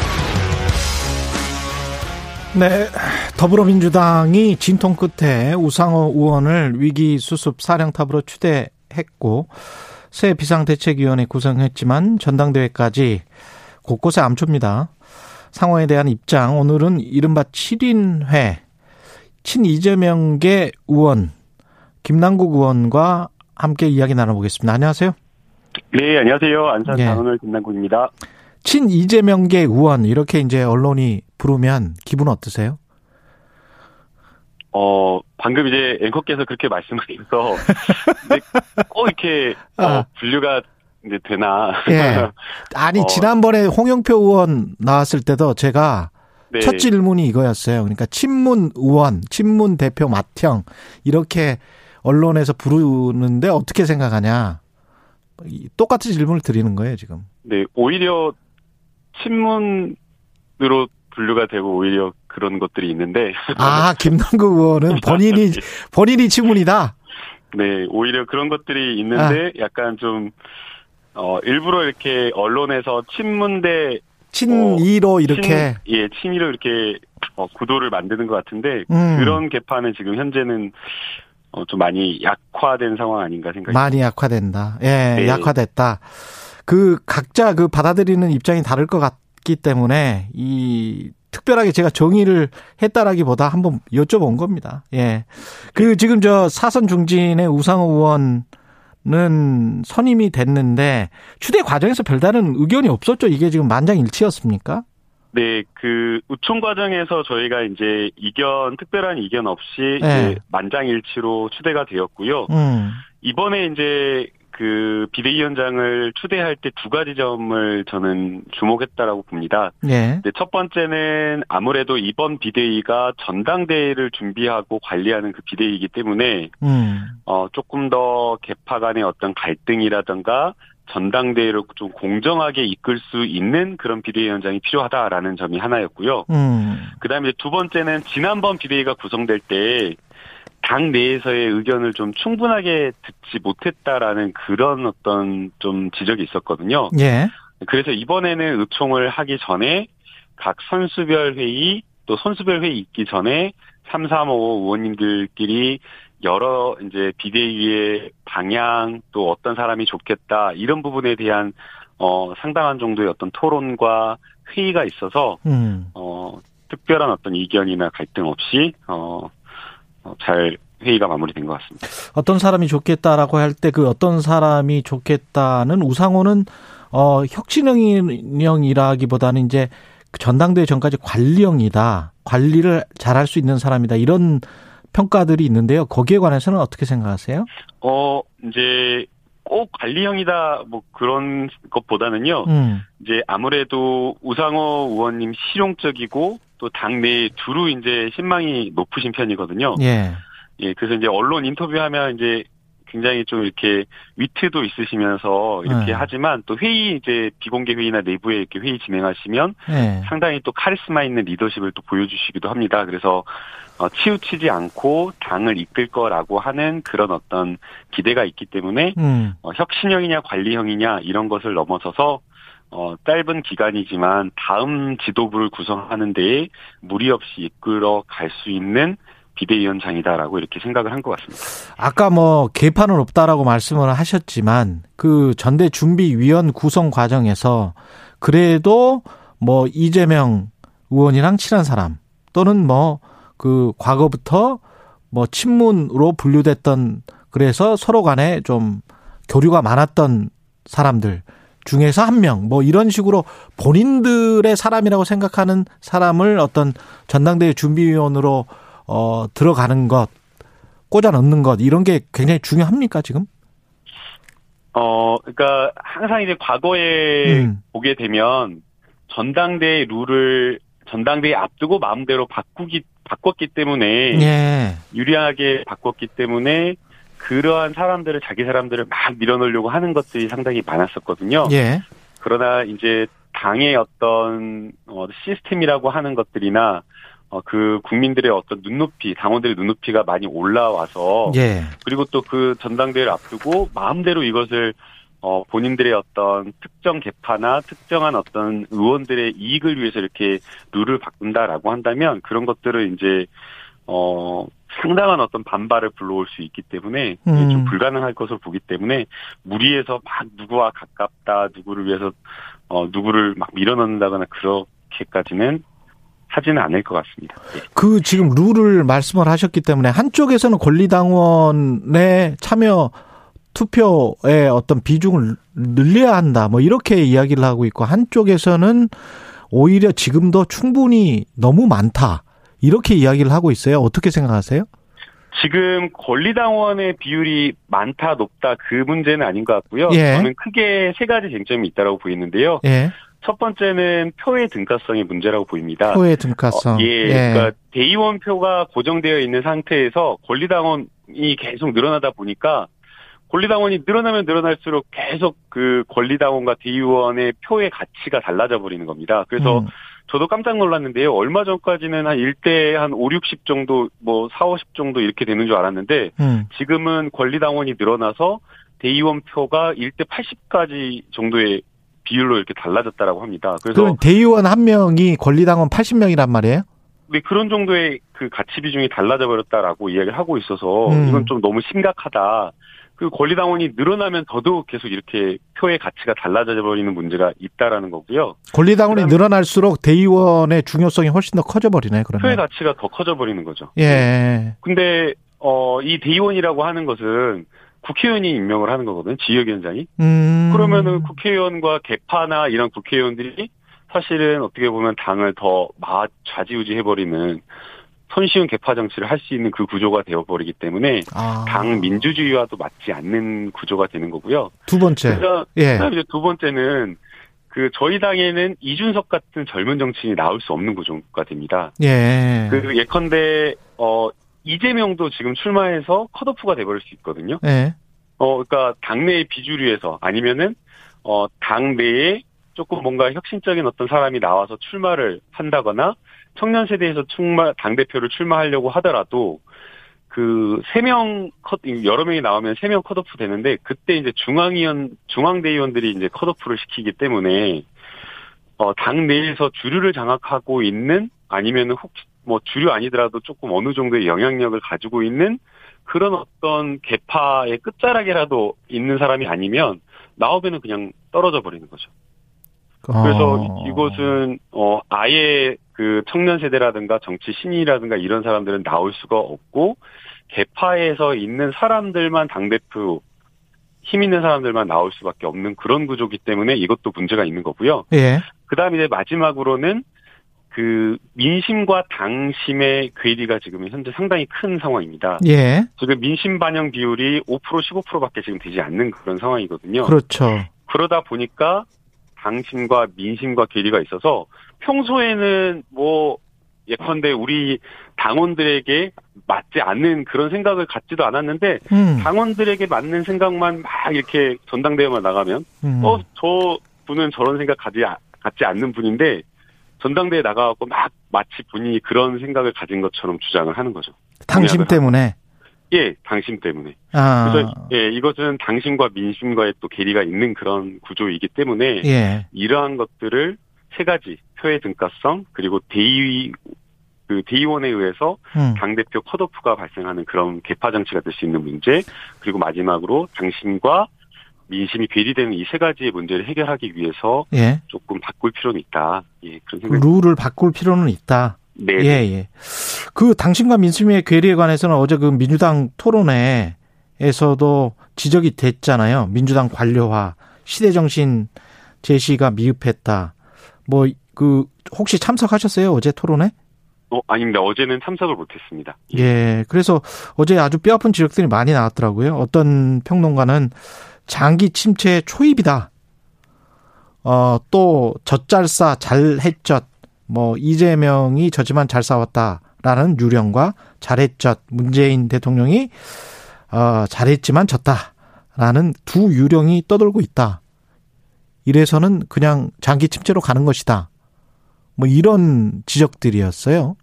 네, 더불어민주당이 진통 끝에 우상호 의원을 위기 수습 사령탑으로 추대했고 새 비상대책위원회 구성했지만 전당대회까지 곳곳에 암초입니다. 상황에 대한 입장 오늘은 이른바 7인회 친 이재명계 의원 김남국 의원과 함께 이야기 나눠보겠습니다. 안녕하세요. 네, 안녕하세요. 안산 예. 단원을 김남국입니다. 친 이재명계 의원 이렇게 이제 언론이 부르면 기분 어떠세요? 어, 방금 이제 앵커께서 그렇게 말씀하셔서, 꼭 이렇게, 어, 아. 분류가 이제 되나. 예. 아니 어. 지난번에 홍영표 의원 나왔을 때도 제가 네. 첫 질문이 이거였어요. 그러니까 친문 의원, 친문 대표 맏형 이렇게 언론에서 부르는데 어떻게 생각하냐? 이 똑같은 질문을 드리는 거예요 지금. 네, 오히려 친문으로 분류가 되고 오히려 그런 것들이 있는데, 아 김남국 의원은 본인이 본인이 친문이다. 네, 오히려 그런 것들이 있는데, 약간 좀, 어, 일부러 이렇게 언론에서 친문대, 친이로 이렇게. 친, 예, 친이로 이렇게, 어, 구도를 만드는 것 같은데, 음. 그런 개파는 지금 현재는, 어, 좀 많이 약화된 상황 아닌가 생각이 많이 약화된다. 예, 네. 약화됐다. 그 각자 그 받아들이는 입장이 다를 것 같기 때문에 이 특별하게 제가 정의를 했다라기보다 한번 여쭤본 겁니다. 예. 그 지금 저 사선 중진의 우상호 의원은 선임이 됐는데 추대 과정에서 별다른 의견이 없었죠. 이게 지금 만장일치였습니까? 네, 그 우총 과정에서 저희가 이제 이견 특별한 이견 없이 네. 만장일치로 추대가 되었고요. 음. 이번에 이제 그 비대위원장을 추대할 때 두 가지 점을 저는 주목했다라고 봅니다. 예. 네, 첫 번째는 아무래도 이번 비대위가 전당대회를 준비하고 관리하는 그 비대위이기 때문에 음. 어 조금 더 개파 간의 어떤 갈등이라든가 전당대회를 좀 공정하게 이끌 수 있는 그런 비대위원장이 필요하다라는 점이 하나였고요. 음. 그다음에 두 번째는 지난번 비대위가 구성될 때 당 내에서의 의견을 좀 충분하게 듣지 못했다라는 그런 어떤 좀 지적이 있었거든요. 예. 그래서 이번에는 의총을 하기 전에 각 선수별 회의 또 선수별 회의 있기 전에 3, 3, 5 의원님들끼리 여러 이제 비대위의 방향 또 어떤 사람이 좋겠다 이런 부분에 대한 어 상당한 정도의 어떤 토론과 회의가 있어서 음. 어 특별한 어떤 이견이나 갈등 없이 어, 어, 잘 회의가 마무리된 것 같습니다. 어떤 사람이 좋겠다라고 할 때 그 어떤 사람이 좋겠다는 우상호는 어 혁신형이라기보다는 이제 그 전당대회 전까지 관리형이다. 관리를 잘할 수 있는 사람이다. 이런 평가들이 있는데요. 거기에 관해서는 어떻게 생각하세요? 어 이제 꼭 관리형이다 뭐 그런 것보다는요. 음. 이제 아무래도 우상호 의원님 실용적이고 또 당내에 두루 이제 신망이 높으신 편이거든요. 예. 예, 그래서 이제 언론 인터뷰하면 이제 굉장히 좀 이렇게 위트도 있으시면서 이렇게 네. 하지만 또 회의 이제 비공개 회의나 내부에 이렇게 회의 진행하시면 예. 상당히 또 카리스마 있는 리더십을 또 보여주시기도 합니다. 그래서 어, 치우치지 않고 당을 이끌 거라고 하는 그런 어떤 기대가 있기 때문에 음. 어, 혁신형이냐 관리형이냐 이런 것을 넘어서서 어, 짧은 기간이지만 다음 지도부를 구성하는 데에 무리 없이 이끌어 갈 수 있는 비대위원장이다라고 이렇게 생각을 한 것 같습니다. 아까 뭐 개판은 없다라고 말씀을 하셨지만 그 전대 준비위원 구성 과정에서 그래도 뭐 이재명 의원이랑 친한 사람 또는 뭐 그 과거부터 뭐 친문으로 분류됐던 그래서 서로 간에 좀 교류가 많았던 사람들 중에서 한 명 뭐 이런 식으로 본인들의 사람이라고 생각하는 사람을 어떤 전당대회 준비위원으로 어 들어가는 것 꽂아 넣는 것 이런 게 굉장히 중요합니까 지금? 어, 그러니까 항상 이제 과거에 음. 보게 되면 전당대회 룰을 전당대회 앞두고 마음대로 바꾸기 바꿨기 때문에 예. 유리하게 바꿨기 때문에 그러한 사람들을 자기 사람들을 막 밀어넣으려고 하는 것들이 상당히 많았었거든요. 예. 그러나 이제 당의 어떤 어, 시스템이라고 하는 것들이나 어, 그 국민들의 어떤 눈높이, 당원들의 눈높이가 많이 올라와서 예. 그리고 또 그 전당대회를 앞두고 마음대로 이것을 어, 본인들의 어떤 특정 개파나 특정한 어떤 의원들의 이익을 위해서 이렇게 룰을 바꾼다라고 한다면 그런 것들을 이제 어, 상당한 어떤 반발을 불러올 수 있기 때문에 음. 좀 불가능할 것으로 보기 때문에 무리해서 막 누구와 가깝다, 누구를 위해서 어, 누구를 막 밀어넣는다거나 그렇게까지는 하지는 않을 것 같습니다. 예. 그 지금 룰을 말씀을 하셨기 때문에 한쪽에서는 권리당원의 참여 투표의 어떤 비중을 늘려야 한다. 뭐 이렇게 이야기를 하고 있고 한쪽에서는 오히려 지금도 충분히 너무 많다. 이렇게 이야기를 하고 있어요. 어떻게 생각하세요? 지금 권리당원의 비율이 많다 높다 그 문제는 아닌 것 같고요. 예. 저는 크게 세 가지 쟁점이 있다고 보이는데요. 예. 첫 번째는 표의 등가성의 문제라고 보입니다. 표의 등가성. 어, 예, 그러니까 대의원 표가 고정되어 있는 상태에서 권리당원이 계속 늘어나다 보니까 권리당원이 늘어나면 늘어날수록 계속 그 권리당원과 대의원의 표의 가치가 달라져 버리는 겁니다. 그래서 음. 저도 깜짝 놀랐는데요. 얼마 전까지는 한 1대 한 5, 60 정도, 뭐 4, 50 정도 이렇게 되는 줄 알았는데 음. 지금은 권리당원이 늘어나서 대의원 표가 1대 80까지 정도의 비율로 이렇게 달라졌다라고 합니다. 그래서 그럼 대의원 한 명이 권리당원 80명이란 말이에요? 네, 그런 정도의 그 가치 비중이 달라져 버렸다라고 이야기를 하고 있어서 음. 이건 좀 너무 심각하다. 그 권리당원이 늘어나면 더더욱 계속 이렇게 표의 가치가 달라져 버리는 문제가 있다라는 거고요. 권리당원이 늘어날수록 대의원의 중요성이 훨씬 더 커져 버리네. 표의 그러면. 가치가 더 커져 버리는 거죠. 예. 근데 어, 이 대의원이라고 하는 것은 국회의원이 임명을 하는 거거든요. 지역위원장이. 음. 그러면은 국회의원과 개파나 이런 국회의원들이 사실은 어떻게 보면 당을 더 마, 좌지우지해버리는 손쉬운 개파 정치를 할 수 있는 그 구조가 되어버리기 때문에 아. 당 민주주의와도 맞지 않는 구조가 되는 거고요. 두 번째. 그래서 예. 이제 두 번째는 그 저희 당에는 이준석 같은 젊은 정치인이 나올 수 없는 구조가 됩니다. 예. 그 예컨대 어 이재명도 지금 출마해서 컷오프가 돼버릴 수 있거든요. 예. 어, 그러니까 당내의 비주류에서 아니면은 어 당내에 조금 뭔가 혁신적인 어떤 사람이 나와서 출마를 한다거나 청년 세대에서 출마 당 대표를 출마하려고 하더라도 그 세 명 컷 여러 명이 나오면 세 명 컷오프 되는데 그때 이제 중앙위원 중앙대의원들이 이제 컷오프를 시키기 때문에 어 당 내에서 주류를 장악하고 있는 아니면은 혹뭐 주류 아니더라도 조금 어느 정도의 영향력을 가지고 있는 그런 어떤 개파의 끝자락이라도 있는 사람이 아니면 나오면은 그냥 떨어져 버리는 거죠. 그래서 어. 이곳은 어 아예 그 청년 세대라든가 정치 신인이라든가 이런 사람들은 나올 수가 없고 개파에서 있는 사람들만 당 대표 힘 있는 사람들만 나올 수밖에 없는 그런 구조기 때문에 이것도 문제가 있는 거고요. 예. 그다음에 이제 마지막으로는 그 민심과 당심의 괴리가 지금 현재 상당히 큰 상황입니다. 예. 지금 민심 반영 비율이 5% 15%밖에 지금 되지 않는 그런 상황이거든요. 그렇죠. 그러다 보니까 당심과 민심과 괴리가 있어서 평소에는 뭐 예컨대 우리 당원들에게 맞지 않는 그런 생각을 갖지도 않았는데 음. 당원들에게 맞는 생각만 막 이렇게 전당대회만 나가면 음. 어저 분은 저런 생각 가지 아- 갖지 않는 분인데 전당대회 나가갖고 막 마치 본인이 그런 생각을 가진 것처럼 주장을 하는 거죠. 당심 공약을 때문에. 예, 당심 때문에. 아. 그래서 예, 이것은 당심과 민심과의 또 괴리가 있는 그런 구조이기 때문에 예. 이러한 것들을 세 가지 표의 등가성 그리고 대의 그 대의원에 의해서 음. 당 대표 컷오프가 발생하는 그런 개파 정치가 될 수 있는 문제 그리고 마지막으로 당심과 민심이 괴리되는 이 세 가지의 문제를 해결하기 위해서 예. 조금 바꿀 필요는 있다. 예, 그런 그 생각이 룰을 바꿀 필요는 있다. 네. 예, 예. 그 당신과 민심의 괴리에 관해서는 어제 그 민주당 토론회에서도 지적이 됐잖아요. 민주당 관료화, 시대 정신 제시가 미흡했다. 뭐, 그, 혹시 참석하셨어요? 어제 토론회? 어, 아닙니다. 어제는 참석을 못했습니다. 예. 그래서 어제 아주 뼈아픈 지적들이 많이 나왔더라고요. 어떤 평론가는 장기 침체 초입이다. 어, 또, 젖잘싸, 잘했젖, 뭐, 이재명이 졌지만 잘 싸웠다라는 유령과 잘했젖, 문재인 대통령이, 어, 잘했지만 졌다라는 두 유령이 떠돌고 있다. 이래서는 그냥 장기 침체로 가는 것이다. 뭐, 이런 지적들이었어요.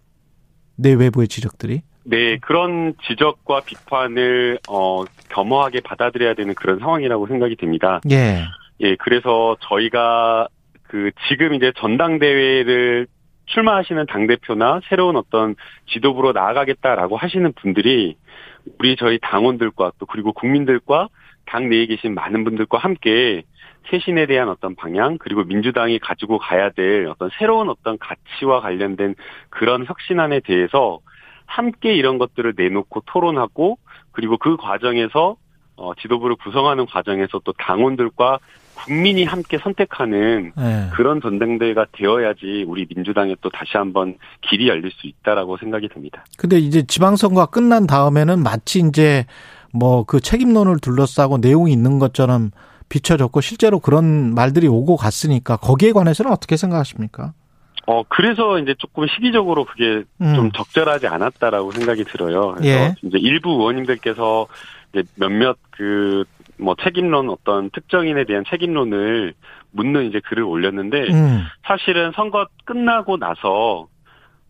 내외부의 지적들이. 네, 그런 지적과 비판을 어 겸허하게 받아들여야 되는 그런 상황이라고 생각이 됩니다. 예. 예, 그래서 저희가 그 지금 이제 전당대회를 출마하시는 당대표나 새로운 어떤 지도부로 나아가겠다라고 하시는 분들이 우리 저희 당원들과 또 그리고 국민들과 당 내에 계신 많은 분들과 함께 쇄신에 대한 어떤 방향 그리고 민주당이 가지고 가야 될 어떤 새로운 어떤 가치와 관련된 그런 혁신안에 대해서 함께 이런 것들을 내놓고 토론하고 그리고 그 과정에서 어, 지도부를 구성하는 과정에서 또 당원들과 국민이 함께 선택하는 예. 그런 전당대회가 되어야지 우리 민주당에 또 다시 한번 길이 열릴 수 있다라고 생각이 듭니다. 근데 이제 지방선거가 끝난 다음에는 마치 이제 뭐 그 책임론을 둘러싸고 내용이 있는 것처럼 비춰졌고 실제로 그런 말들이 오고 갔으니까 거기에 관해서는 어떻게 생각하십니까? 어, 그래서 이제 조금 시기적으로 그게 음. 좀 적절하지 않았다라고 생각이 들어요. 그래서 예. 이제 일부 의원님들께서 이제 몇몇 그 뭐 책임론 어떤 특정인에 대한 책임론을 묻는 이제 글을 올렸는데 음. 사실은 선거 끝나고 나서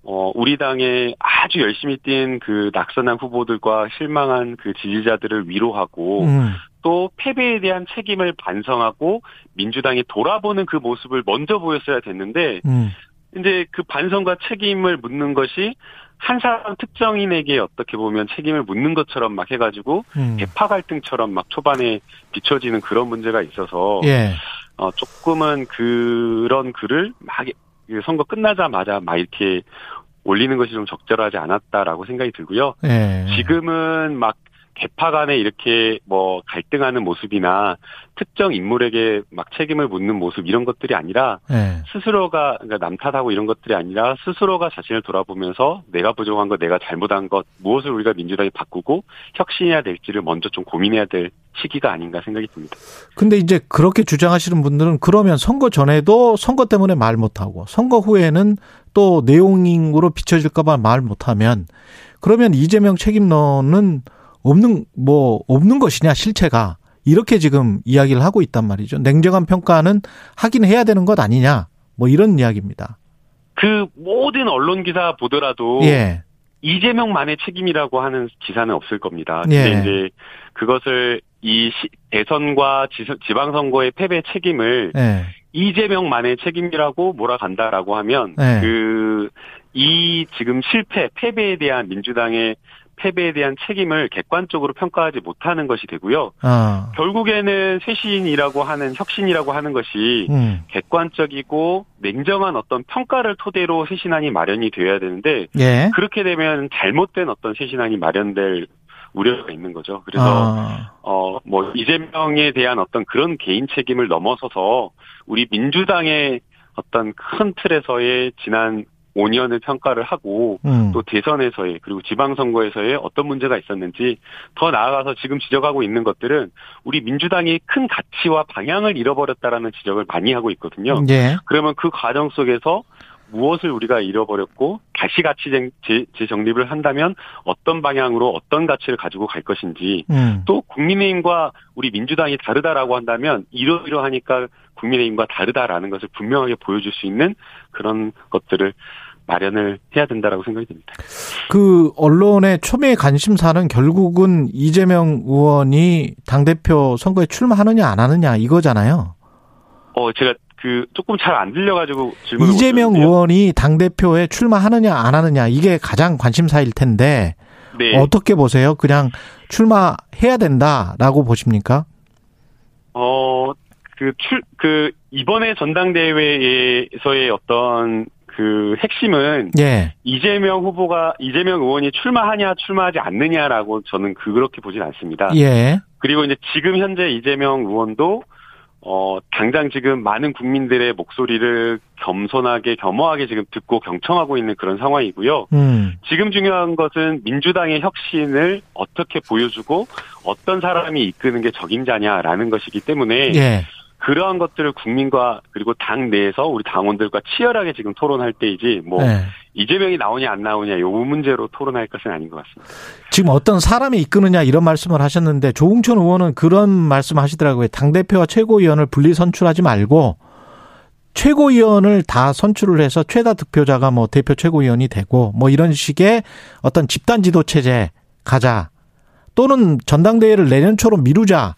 어 우리 당에 아주 열심히 뛴 그 낙선한 후보들과 실망한 그 지지자들을 위로하고 음. 또 패배에 대한 책임을 반성하고 민주당이 돌아보는 그 모습을 먼저 보였어야 됐는데 음. 이제 그 반성과 책임을 묻는 것이 한 사람 특정인에게 어떻게 보면 책임을 묻는 것처럼 막 해가지고 음. 개파 갈등처럼 막 초반에 비춰지는 그런 문제가 있어서 예. 어 조금은 그런 글을 막그 선거 끝나자마자 막 이렇게 올리는 것이 좀 적절하지 않았다라고 생각이 들고요. 예. 지금은 막 개파 간에 이렇게 뭐 갈등하는 모습이나 특정 인물에게 막 책임을 묻는 모습 이런 것들이 아니라 예. 스스로가 그러니까 남 탓하고 이런 것들이 아니라 스스로가 자신을 돌아보면서 내가 부족한 것, 내가 잘못한 것, 무엇을 우리가 민주당이 바꾸고 혁신해야 될지를 먼저 좀 고민해야 될 시기가 아닌가 생각이 듭니다. 근데 이제 그렇게 주장하시는 분들은 그러면 선거 전에도 선거 때문에 말 못하고 선거 후에는 또 내용으로 비춰질까봐 말 못하면 그러면 이재명 책임론은 없는 뭐 없는 것이냐 실체가 이렇게 지금 이야기를 하고 있단 말이죠. 냉정한 평가는 하긴 해야 되는 것 아니냐 뭐 이런 이야기입니다. 그 모든 언론 기사 보더라도 예, 이재명만의 책임이라고 하는 기사는 없을 겁니다. 예. 근데 이제 그것을 이 시- 대선과 지- 지방선거의 패배 책임을 예, 이재명만의 책임이라고 몰아간다라고 하면 네. 그이 지금 실패 패배에 대한 민주당의 패배에 대한 책임을 객관적으로 평가하지 못하는 것이 되고요. 아, 결국에는 쇄신이라고 하는 혁신이라고 하는 것이 음, 객관적이고 냉정한 어떤 평가를 토대로 쇄신안이 마련이 되어야 되는데 예, 그렇게 되면 잘못된 어떤 쇄신안이 마련될 우려가 있는 거죠. 그래서 아, 어, 뭐, 이재명에 대한 어떤 그런 개인 책임을 넘어서서 우리 민주당의 어떤 큰 틀에서의 지난 5년을 평가를 하고 음, 또 대선에서의 그리고 지방선거에서의 어떤 문제가 있었는지 더 나아가서 지금 지적하고 있는 것들은 우리 민주당이 큰 가치와 방향을 잃어버렸다라는 지적을 많이 하고 있거든요. 예, 그러면 그 과정 속에서 무엇을 우리가 잃어버렸고 다시 가치 재- 재정립을 한다면 어떤 방향으로 어떤 가치를 가지고 갈 것인지 음, 또 국민의힘과 우리 민주당이 다르다라고 한다면 이러이러하니까 국민의힘과 다르다라는 것을 분명하게 보여줄 수 있는 그런 것들을 마련을 해야 된다라고 생각이 듭니다. 그 언론의 초미의 관심사는 결국은 이재명 의원이 당 대표 선거에 출마하느냐 안 하느냐 이거잖아요. 어 제가 그 조금 잘 안 들려가지고 질문을 못 이재명. 의원이 당 대표에 출마하느냐 안 하느냐 이게 가장 관심사일 텐데 네. 어떻게 보세요? 그냥 출마해야 된다라고 보십니까? 어, 그, 출, 그, 이번에 전당대회에서의 어떤 그 핵심은 예, 이재명 후보가, 이재명 의원이 출마하냐, 출마하지 않느냐라고 저는 그렇게 보진 않습니다. 예, 그리고 이제 지금 현재 이재명 의원도 어, 당장 지금 많은 국민들의 목소리를 겸손하게, 겸허하게 지금 듣고 경청하고 있는 그런 상황이고요. 음, 지금 중요한 것은 민주당의 혁신을 어떻게 보여주고 어떤 사람이 이끄는 게 적임자냐라는 것이기 때문에 예, 그러한 것들을 국민과 그리고 당 내에서 우리 당원들과 치열하게 지금 토론할 때이지 뭐 예. 이재명이 나오냐 안 나오냐 요 문제로 토론할 것은 아닌 것 같습니다. 지금 어떤 사람이 이끄느냐 이런 말씀을 하셨는데 조웅천 의원은 그런 말씀 하시더라고요. 당 대표와 최고위원을 분리 선출하지 말고 최고위원을 다 선출을 해서 최다 득표자가 뭐 대표 최고위원이 되고 뭐 이런 식의 어떤 집단 지도 체제 가자. 또는 전당대회를 내년 초로 미루자.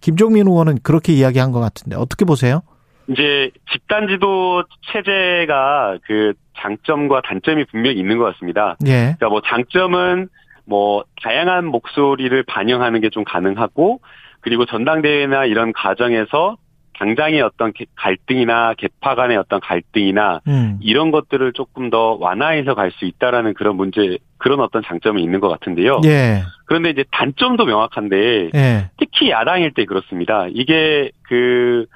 김종민 의원은 그렇게 이야기한 것 같은데 어떻게 보세요? 이제 집단 지도 체제가 그 장점과 단점이 분명히 있는 것 같습니다. 예. 그러니까 뭐 장점은 뭐 다양한 목소리를 반영하는 게 좀 가능하고 그리고 전당대회나 이런 과정에서 당장의 어떤 개- 갈등이나 개파 간의 어떤 갈등이나 음. 이런 것들을 조금 더 완화해서 갈 수 있다라는 그런 문제 그런 어떤 장점이 있는 것 같은데요. 예. 그런데 이제 단점도 명확한데 예. 특히 야당일 때 그렇습니다. 이게 그,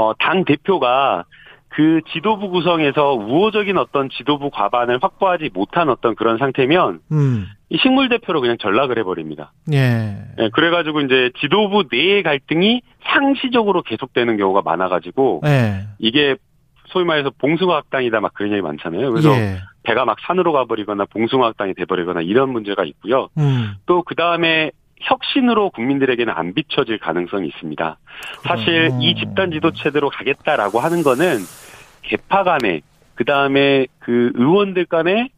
어, 당 대표가 그 지도부 구성에서 우호적인 어떤 지도부 과반을 확보하지 못한 어떤 그런 상태면 음. 이 식물 대표로 그냥 전락을 해버립니다. 예. 예, 그래가지고 이제 지도부 내의 갈등이 상시적으로 계속되는 경우가 많아가지고 예. 이게 소위 말해서 봉숭아 학당이다 막 그런 얘기 많잖아요. 그래서 예. 배가 막 산으로 가버리거나 봉숭아 학당이 돼버리거나 이런 문제가 있고요. 음. 또그 다음에 혁신으로 국민들에게는 안 비춰질 가능성이 있습니다. 사실 그럼. 이 집단 지도 체제로 가겠다라고 하는 거는 개파 간에 그 다음에 그 의원들 간에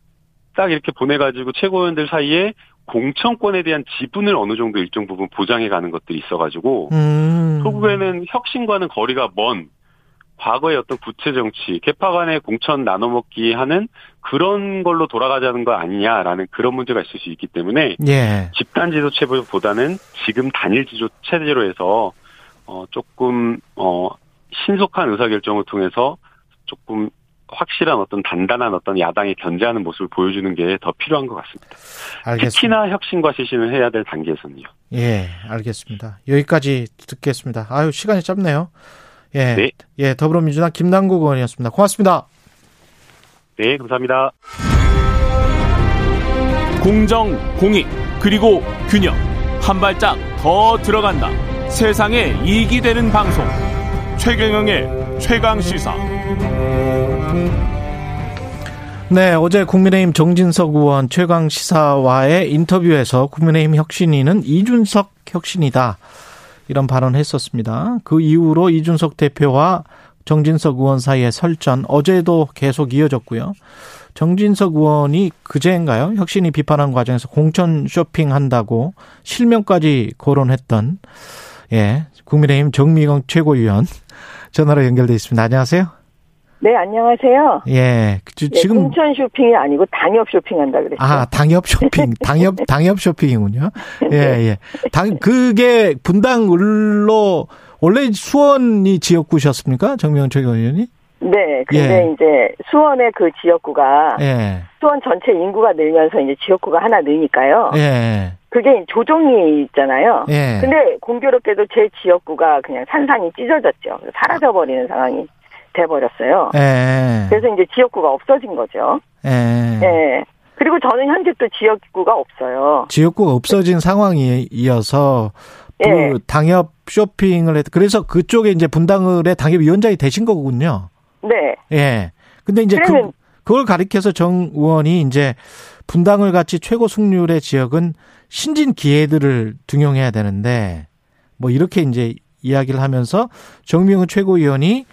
딱 이렇게 보내가지고 최고위원들 사이에 공천권에 대한 지분을 어느 정도 일정 부분 보장해 가는 것들이 있어가지고 음. 결국에는 혁신과는 거리가 먼 과거의 어떤 구체 정치, 개파 간의 공천 나눠먹기 하는 그런 걸로 돌아가자는 거 아니냐라는 그런 문제가 있을 수 있기 때문에 예. 집단 지도 체보다는 지금 단일 지도 체제로 해서 어 조금 어 신속한 의사 결정을 통해서 조금 확실한 어떤 단단한 어떤 야당이 견제하는 모습을 보여주는 게 더 필요한 것 같습니다. 알겠습니다. 특히나 혁신과 쇄신을 해야 될 단계에서는요. 예, 알겠습니다. 여기까지 듣겠습니다. 아유, 시간이 짧네요. 예. 네. 예, 더불어민주당 김남국 의원이었습니다. 고맙습니다. 네, 감사합니다. 공정, 공익, 그리고 균형. 한 발짝 더 들어간다. 세상에 이익이 되는 방송. 최경영의 최강 시사. 네, 어제 국민의힘 정진석 의원 최강 시사와의 인터뷰에서 국민의힘 혁신위는 이준석 혁신이다. 이런 발언을 했었습니다. 그 이후로 이준석 대표와 정진석 의원 사이의 설전 어제도 계속 이어졌고요. 정진석 의원이 그제인가요? 혁신이 비판한 과정에서 공천 쇼핑한다고 실명까지 거론했던 예 국민의힘 정미경 최고위원 전화로 연결돼 있습니다. 안녕하세요. 네, 안녕하세요. 예, 지- 네, 지금 공천 쇼핑이 아니고 당협 쇼핑한다 그랬어요. 아, 당협 쇼핑, 당협, 당협 쇼핑이군요. 예, 예. 당, 그게 분당을로, 원래 수원이 지역구셨습니까? 정명훈 최고위원이? 네, 근데 예. 이제 수원의 그 지역구가 예, 수원 전체 인구가 늘면서 이제 지역구가 하나 늘니까요. 예, 그게 조정이 있잖아요. 예. 근데 공교롭게도 제 지역구가 그냥 산산이 찢어졌죠. 사라져버리는 상황이 돼버렸어요. 예, 그래서 이제 지역구가 없어진 거죠. 예. 네. 그리고 저는 현재 또 지역구가 없어요. 지역구가 없어진 상황이어서 그 예. 당협 쇼핑을 했, 그래서 그쪽에 이제 분당을의 당협위원장이 되신 거군요. 네. 예. 근데 이제 그, 그걸 가리켜서 정 의원이 이제 분당을 같이 최고 승률의 지역은 신진 기회들을 등용해야 되는데 뭐 이렇게 이제 이야기를 하면서 정명훈 최고위원이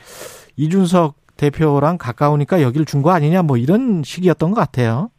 이준석 대표랑 가까우니까 여기를 준 거 아니냐 뭐 이런 식이었던 것 같아요.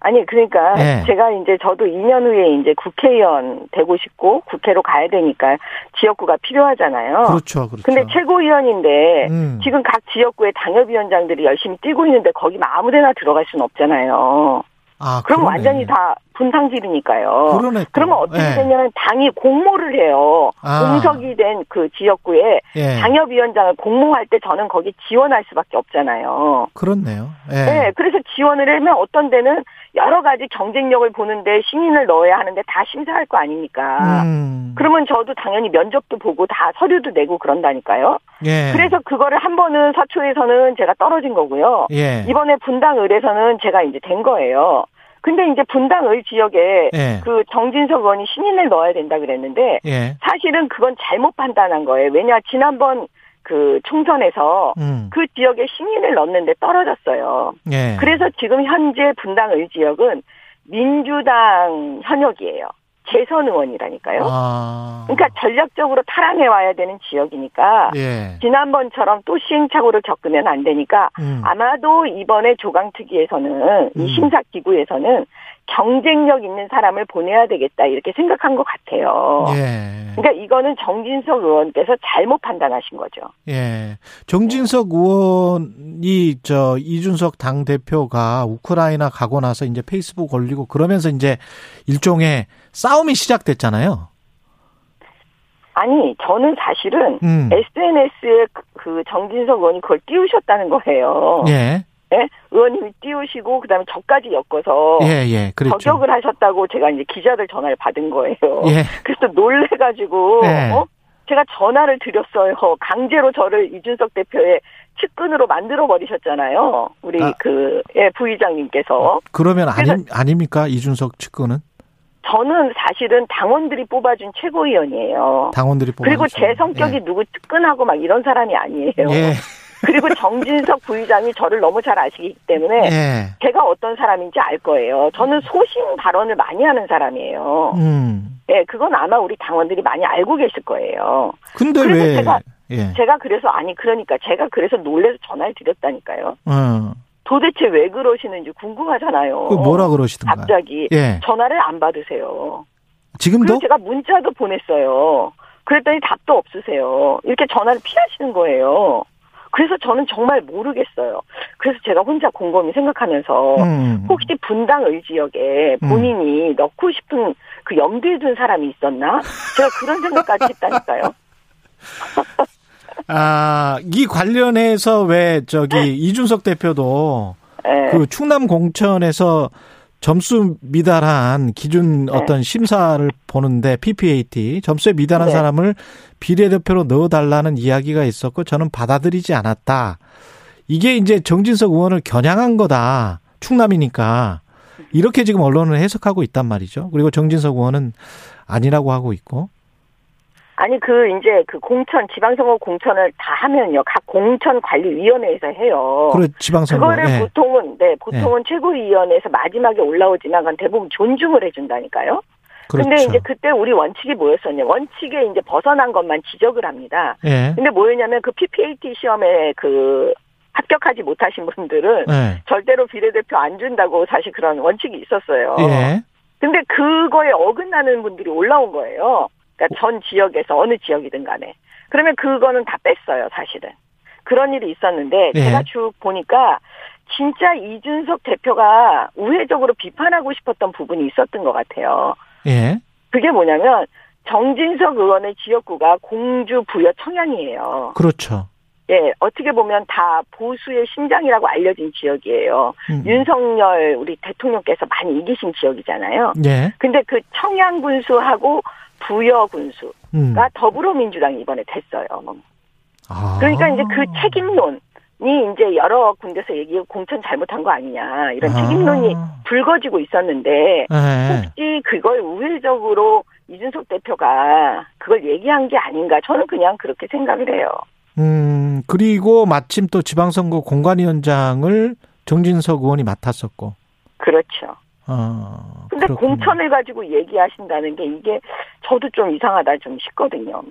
아니 그러니까 예. 제가 이제 저도 2년 후에 이제 국회의원 되고 싶고 국회로 가야 되니까 지역구가 필요하잖아요. 그렇죠, 그렇죠. 근데 최고위원인데 음. 지금 각 지역구의 당협위원장들이 열심히 뛰고 있는데 거기 아무데나 들어갈 수는 없잖아요. 아, 그럼 그러네. 완전히 다 분탕질이니까요. 그러네. 또. 그러면 어떻게 예. 되냐면 당이 공모를 해요. 아. 공석이 된 그 지역구에 예. 당협위원장을 공모할 때 저는 거기 지원할 수밖에 없잖아요. 그렇네요. 예. 네, 그래서 지원을 하면 어떤 데는 여러 가지 경쟁력을 보는데 신인을 넣어야 하는데 다 심사할 거 아닙니까? 음. 그러면 저도 당연히 면접도 보고 다 서류도 내고 그런다니까요. 예. 그래서 그거를 한 번은 서초에서는 제가 떨어진 거고요. 예. 이번에 분당을에서는 제가 이제 된 거예요. 근데 이제 분당을 지역에 예. 그 정진석 의원이 신인을 넣어야 된다 그랬는데 예. 사실은 그건 잘못 판단한 거예요. 왜냐 지난번 그 총선에서 음. 그 지역에 신인을 넣었는데 떨어졌어요. 예. 그래서 지금 현재 분당 을 지역은 민주당 현역이에요. 재선 의원이라니까요. 아. 그러니까 전략적으로 탈환해 와야 되는 지역이니까 예. 지난번처럼 또 시행착오를 겪으면 안 되니까 음. 아마도 이번에 조강특위에서는 이 음. 심사기구에서는 경쟁력 있는 사람을 보내야 되겠다 이렇게 생각한 것 같아요. 예. 그러니까 이거는 정진석 의원께서 잘못 판단하신 거죠. 예. 정진석 의원이 저 이준석 당 대표가 우크라이나 가고 나서 이제 페이스북 올리고 그러면서 이제 일종의 싸움이 시작됐잖아요. 아니 저는 사실은 음. SNS에 그 정진석 의원이 그걸 띄우셨다는 거예요. 예. 예? 의원님이 띄우시고 그다음에 저까지 엮어서 예, 예, 그랬죠. 저격을 하셨다고 제가 이제 기자들 전화를 받은 거예요. 예. 그래서 놀래가지고 예. 어? 제가 전화를 드렸어요. 강제로 저를 이준석 대표의 측근으로 만들어 버리셨잖아요. 우리 아. 그 예, 부의장님께서 그러면 그래서- 아니, 아닙니까? 이준석 측근은? 저는 사실은 당원들이 뽑아준 최고위원이에요. 당원들이 그리고 뽑아주신. 제 성격이 누구 측근하고 막 이런 사람이 아니에요. 예. 그리고 정진석 부의장이 저를 너무 잘 아시기 때문에 예. 제가 어떤 사람인지 알 거예요. 저는 소신 발언을 많이 하는 사람이에요. 음. 예, 그건 아마 우리 당원들이 많이 알고 계실 거예요. 근데 왜 제가- 예. 제가 그래서 아니 그러니까 제가 그래서 놀래서 전화를 드렸다니까요. 어. 도대체 왜 그러시는지 궁금하잖아요. 그 뭐라 그러시던가요? 갑자기 예. 전화를 안 받으세요. 지금도 제가 문자도 보냈어요. 그랬더니 답도 없으세요. 이렇게 전화를 피하시는 거예요. 그래서 저는 정말 모르겠어요. 그래서 제가 혼자 곰곰이 생각하면서 음. 혹시 분당 의지역에 본인이 넣고 싶은 그 염두에 둔 사람이 있었나? 제가 그런 생각까지 했다니까요. 아, 이 관련해서 왜 저기 이준석 대표도 예. 그 충남 공천에서 점수 미달한 기준 네. 어떤 심사를 보는데 PPAT 점수에 미달한 네. 사람을 비례대표로 넣어달라는 이야기가 있었고 저는 받아들이지 않았다. 이게 이제 정진석 의원을 겨냥한 거다. 충남이니까 이렇게 지금 언론을 해석하고 있단 말이죠. 그리고 정진석 의원은 아니라고 하고 있고. 아니 그 이제 그 공천 지방선거 공천을 다 하면요 각 공천관리위원회에서 해요. 그래 지방선거. 그거를 예. 보통은 네 보통은 최고위원회에서 마지막에 올라오지만 그건 대부분 존중을 해준다니까요. 그렇죠. 근데 이제 그때 우리 원칙이 뭐였었냐 원칙에 이제 벗어난 것만 지적을 합니다. 예. 근데 뭐였냐면 그 PPAT 시험에 그 합격하지 못하신 분들은 예. 절대로 비례대표 안 준다고 사실 그런 원칙이 있었어요. 예. 근데 그거에 어긋나는 분들이 올라온 거예요. 그러니까 전 지역에서 어느 지역이든 간에. 그러면 그거는 다 뺐어요, 사실은. 그런 일이 있었는데 예. 제가 쭉 보니까 진짜 이준석 대표가 우회적으로 비판하고 싶었던 부분이 있었던 것 같아요. 예. 그게 뭐냐면 정진석 의원의 지역구가 공주 부여 청양이에요. 그렇죠. 예, 어떻게 보면 다 보수의 심장이라고 알려진 지역이에요. 음. 윤석열 우리 대통령께서 많이 이기신 지역이잖아요. 예. 근데 그 청양 군수하고 부여 군수가 음. 더불어민주당이 이번에 됐어요. 아. 그러니까 이제 그 책임론 이 이제 여러 군데서 얘기 공천 잘못한 거 아니냐 이런 아. 책임론이 불거지고 있었는데 예. 혹시 그걸 우회적으로 이준석 대표가 그걸 얘기한 게 아닌가 저는 그냥 그렇게 생각을 해요. 음, 그리고 마침 또 지방선거 공관위원장을 정진석 의원이 맡았었고. 그렇죠. 어. 근데 그렇군요. 공천을 가지고 얘기하신다는 게 이게 저도 좀 이상하다 좀 싶거든요.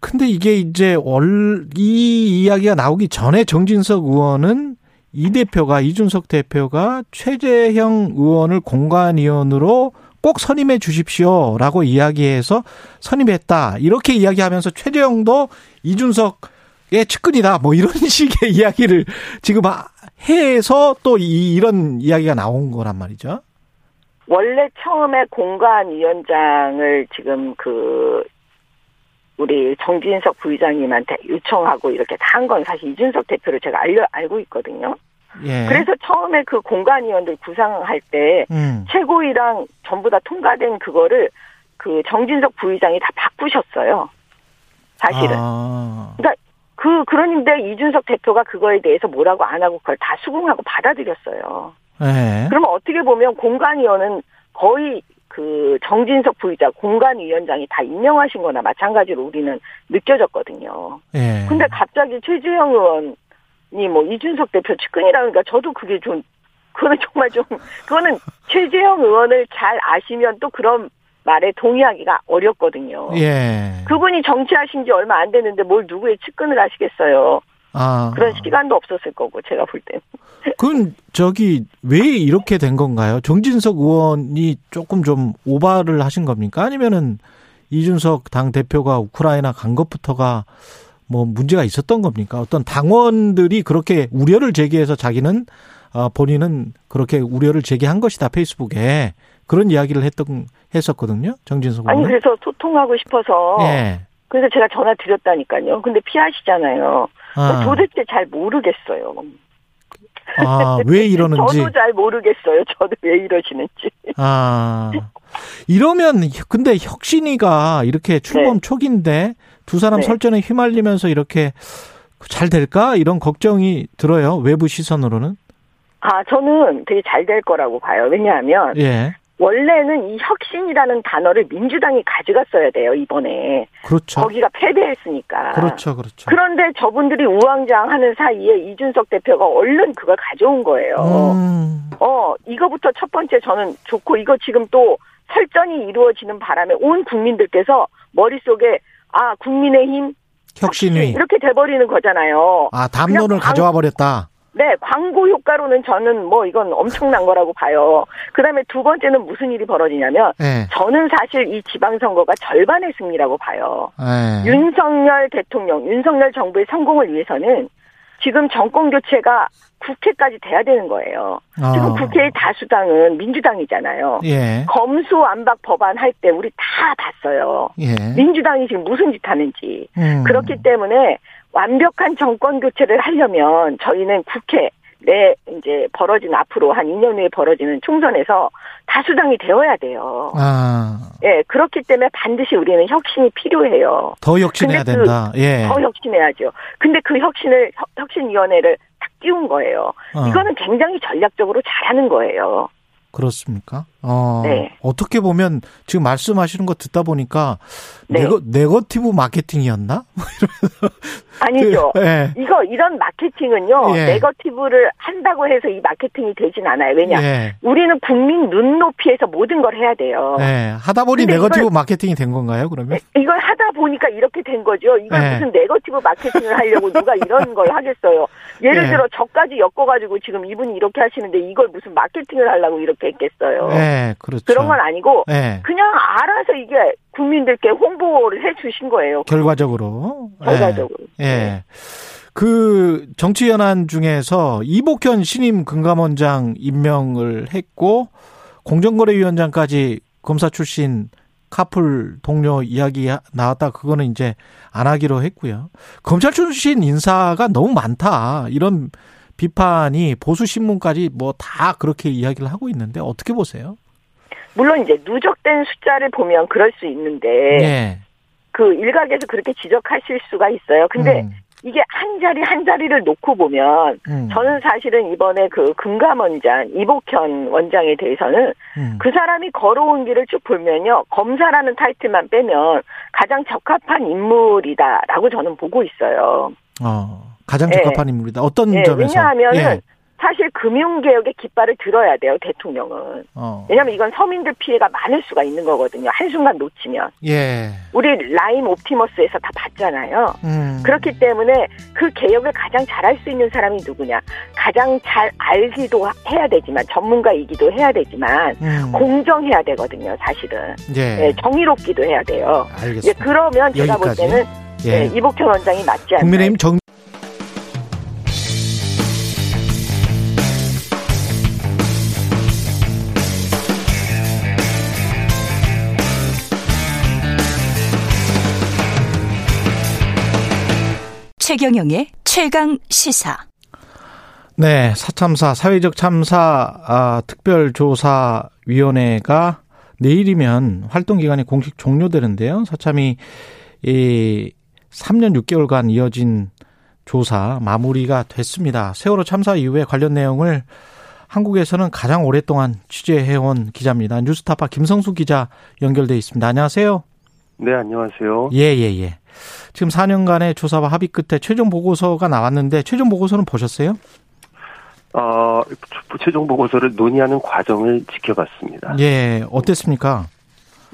근데 이게 이제 월, 이 이야기가 나오기 전에 정진석 의원은 이 대표가, 이준석 대표가 최재형 의원을 공관위원으로 꼭 선임해 주십시오라고 이야기해서 선임했다. 이렇게 이야기하면서 최재형도 이준석의 측근이다. 뭐 이런 식의 이야기를 지금 하- 해서 또 이, 이런 이야기가 나온 거란 말이죠. 원래 처음에 공관위원장을 지금 그 우리 정진석 부의장님한테 요청하고 이렇게 다 한 건 사실 이준석 대표를 제가 알려 알고 있거든요. 예. 그래서 처음에 그 공관위원들 구상할 때 음. 최고위랑 전부 다 통과된 그거를 그 정진석 부의장이 다 바꾸셨어요. 사실은. 아. 그 그런데 이준석 대표가 그거에 대해서 뭐라고 안 하고 그걸 다 수긍하고 받아들였어요. 예. 그러면 어떻게 보면 공관위원은 거의 그 정진석 부의장 공관위원장이 다 임명하신 거나 마찬가지로 우리는 느껴졌거든요. 예. 근데 갑자기 최주영 의원이 뭐 이준석 대표 측근이라니까 저도 그게 좀 그거는 정말 좀 그거는 최재형 의원을 잘 아시면 또 그런 말에 동의하기가 어렵거든요. 예. 그분이 정치하신 지 얼마 안 됐는데 뭘 누구의 측근을 하시겠어요. 아. 그런 시간도 없었을 거고 제가 볼 때. 그건 저기 왜 이렇게 된 건가요? 정진석 의원이 조금 좀 오바를 하신 겁니까? 아니면은 이준석 당 대표가 우크라이나 간 것부터가 뭐 문제가 있었던 겁니까? 어떤 당원들이 그렇게 우려를 제기해서 자기는 어, 본인은 그렇게 우려를 제기한 것이다 페이스북에 그런 이야기를 했던 했었거든요. 정진석 아니 의원. 그래서 소통하고 싶어서 예. 그래서 제가 전화 드렸다니까요. 근데 피하시잖아요. 아, 도대체 잘 모르겠어요. 아, 왜 이러는지. 저도 잘 모르겠어요. 저도 왜 이러시는지. 아, 이러면, 근데 혁신이가 이렇게 출범 네. 초기인데 두 사람 네. 설전에 휘말리면서 이렇게 잘 될까? 이런 걱정이 들어요. 외부 시선으로는. 아, 저는 되게 잘 될 거라고 봐요. 왜냐하면 예. 원래는 이 혁신이라는 단어를 민주당이 가져갔어야 돼요, 이번에. 그렇죠. 거기가 패배했으니까. 그렇죠. 그렇죠. 그런데 저분들이 우왕좌왕 하는 사이에 이준석 대표가 얼른 그걸 가져온 거예요. 음, 어, 이거부터 첫 번째 저는 좋고 이거 지금 또 설전이 이루어지는 바람에 온 국민들께서 머릿속에 아, 국민의힘 혁신위. 이렇게 돼버리는 거잖아요. 아, 담론을 가져와 버렸다. 네, 광고 효과로는 저는 뭐 이건 엄청난 거라고 봐요. 그 다음에 두 번째는 무슨 일이 벌어지냐면 예. 저는 사실 이 지방선거가 절반의 승리라고 봐요. 예. 윤석열 대통령, 윤석열 정부의 성공을 위해서는 지금 정권 교체가 국회까지 돼야 되는 거예요. 지금 어. 국회의 다수당은 민주당이잖아요. 예. 검수완박 법안 할 때 우리 다 봤어요. 예. 민주당이 지금 무슨 짓 하는지. 음. 그렇기 때문에 완벽한 정권 교체를 하려면 저희는 국회 내 이제 벌어진 앞으로 한 2년 후에 벌어지는 총선에서 다수당이 되어야 돼요. 아, 예, 그렇기 때문에 반드시 우리는 혁신이 필요해요. 더 혁신해야 그 된다. 예. 더 혁신해야죠. 근데 그 혁신을 혁- 혁신위원회를 딱 띄운 거예요. 어. 이거는 굉장히 전략적으로 잘하는 거예요. 그렇습니까? 어, 네. 어떻게 보면 지금 말씀하시는 거 듣다 보니까 네. 네거, 네거티브 마케팅이었나? 아니죠. 그, 예. 이거 이런 마케팅은요. 예. 네거티브를 한다고 해서 이 마케팅이 되진 않아요. 왜냐? 예. 우리는 국민 눈높이에서 모든 걸 해야 돼요. 예. 하다 보니 네거티브 이걸- 마케팅이 된 건가요, 그러면? 이걸 하다 보니까 이렇게 된 거죠. 이걸 네. 무슨 네거티브 마케팅을 하려고 누가 이런 걸 하겠어요. 예를 네. 들어 저까지 엮어가지고 지금 이분이 이렇게 하시는데 이걸 무슨 마케팅을 하려고 이렇게 했겠어요. 예, 그렇죠. 그런 건 아니고 예. 그냥 알아서 이게 국민들께 홍보를 해 주신 거예요. 결과적으로. 예. 결과적으로. 예. 그 정치 연한 중에서 이복현 신임 금감원장 임명을 했고 공정거래위원장까지 검사 출신 카풀 동료 이야기 나왔다. 그거는 이제 안 하기로 했고요. 검찰 출신 인사가 너무 많다. 이런 비판이 보수 신문까지 뭐 다 그렇게 이야기를 하고 있는데 어떻게 보세요? 물론 이제 누적된 숫자를 보면 그럴 수 있는데 예. 그 일각에서 그렇게 지적하실 수가 있어요. 근데 음, 이게 한 자리 한 자리를 놓고 보면 음, 저는 사실은 이번에 그 금감원장 이복현 원장에 대해서는 음. 그 사람이 걸어온 길을 쭉 보면요 검사라는 타이틀만 빼면 가장 적합한 인물이다라고 저는 보고 있어요. 어, 가장 예. 적합한 인물이다. 어떤 예, 점에서? 왜냐하면은 예. 사실 금융개혁의 깃발을 들어야 돼요 대통령은. 어. 왜냐하면 이건 서민들 피해가 많을 수가 있는 거거든요. 한순간 놓치면 예. 우리 라임 옵티머스에서 다 봤잖아요. 음. 그렇기 때문에 그 개혁을 가장 잘할 수 있는 사람이 누구냐? 가장 잘 알기도 해야 되지만 전문가이기도 해야 되지만 음. 공정해야 되거든요. 사실은 예. 예, 정의롭기도 해야 돼요. 예, 알겠습니다. 그러면 제가 볼 여기까지. 때는 예. 예, 이복현 원장이 맞지 않나요? 국민의힘 정 최경영의 최강 시사. 네, 사참사 사회적 참사 아, 특별조사위원회가 내일이면 활동 기간이 공식 종료되는데요. 사참이 이 3년 6개월간 이어진 조사 마무리가 됐습니다. 세월호 참사 이후에 관련 내용을 한국에서는 가장 오랫동안 취재해온 기자입니다. 뉴스타파 김성수 기자 연결돼 있습니다. 안녕하세요. 네, 안녕하세요. 예, 예, 예. 지금 4년간의 조사와 합의 끝에 최종 보고서가 나왔는데 최종 보고서는 보셨어요? 어, 최종 보고서를 논의하는 과정을 지켜봤습니다. 예, 어땠습니까?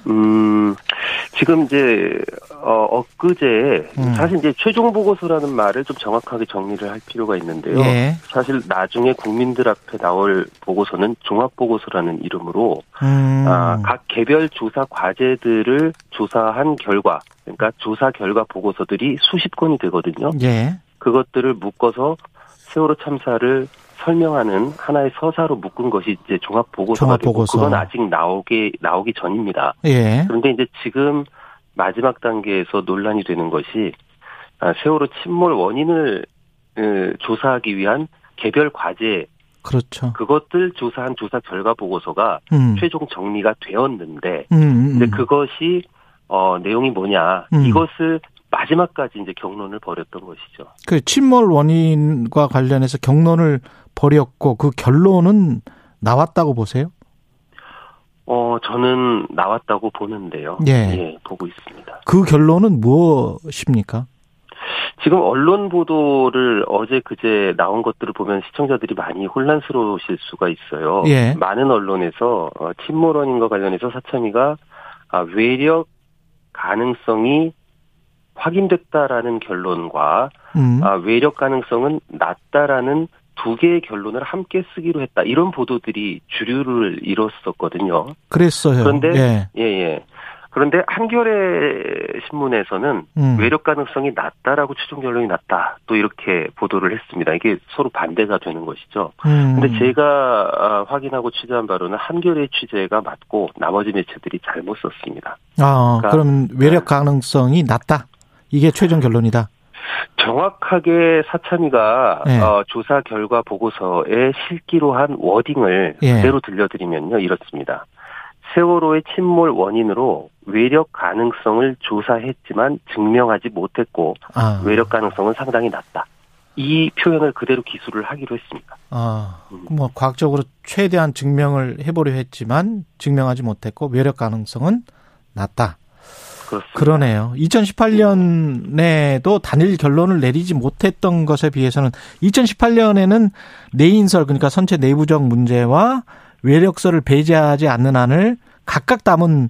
음, 지금 이제, 어, 엊그제, 음. 사실 이제 최종 보고서라는 말을 좀 정확하게 정리를 할 필요가 있는데요. 예. 사실 나중에 국민들 앞에 나올 보고서는 종합보고서라는 이름으로, 음. 아, 각 개별 조사 과제들을 조사한 결과, 그러니까 조사 결과 보고서들이 수십 건이 되거든요. 예. 그것들을 묶어서 세월호 참사를 설명하는 하나의 서사로 묶은 것이 이제 종합 보고서가 되고. 그건 아직 나오기 나오기 전입니다. 예. 그런데 이제 지금 마지막 단계에서 논란이 되는 것이 아, 세월호 침몰 원인을 어, 조사하기 위한 개별 과제 그렇죠. 그것들 조사한 조사 결과 보고서가 음. 최종 정리가 되었는데 음, 음, 근데 음. 그것이 어 내용이 뭐냐 음. 이것을 마지막까지 이제 경론을 벌였던 것이죠. 그 침몰 원인과 관련해서 경론을 벌였고 그 결론은 나왔다고 보세요? 어 저는 나왔다고 보는데요. 예. 보고 있습니다. 그 결론은 무엇입니까? 지금 언론 보도를 어제 그제 나온 것들을 보면 시청자들이 많이 혼란스러우실 수가 있어요. 예. 많은 언론에서 어, 침몰 원인과 관련해서 사참위가 아, 외력 가능성이 확인됐다라는 결론과 음. 아, 외력 가능성은 낮다라는 두 개의 결론을 함께 쓰기로 했다. 이런 보도들이 주류를 이뤘었거든요. 그랬어요. 그런데 예. 예, 예. 그런데 한겨레 신문에서는 음. 외력 가능성이 낮다라고 최종 결론이 낮다. 또 이렇게 보도를 했습니다. 이게 서로 반대가 되는 것이죠. 음. 근데 제가 아, 확인하고 취재한 바로는 한겨레 취재가 맞고 나머지 매체들이 잘못 썼습니다. 아, 그러니까- 그러면 외력 가능성이 낮다. 이게 최종 결론이다. 정확하게 사참위가 예. 어, 조사 결과 보고서에 실기로 한 워딩을 예. 그대로 들려드리면요 이렇습니다. 세월호의 침몰 원인으로 외력 가능성을 조사했지만 증명하지 못했고 아. 외력 가능성은 상당히 낮다. 이 표현을 그대로 기술을 하기로 했습니다. 아, 뭐 과학적으로 최대한 증명을 해보려 했지만 증명하지 못했고 외력 가능성은 낮다. 그렇습니다. 그러네요. 2018년에도 단일 결론을 내리지 못했던 것에 비해서는 2018년에는 내인설 그러니까 선체 내부적 문제와 외력서를 배제하지 않는 한을 각각 담은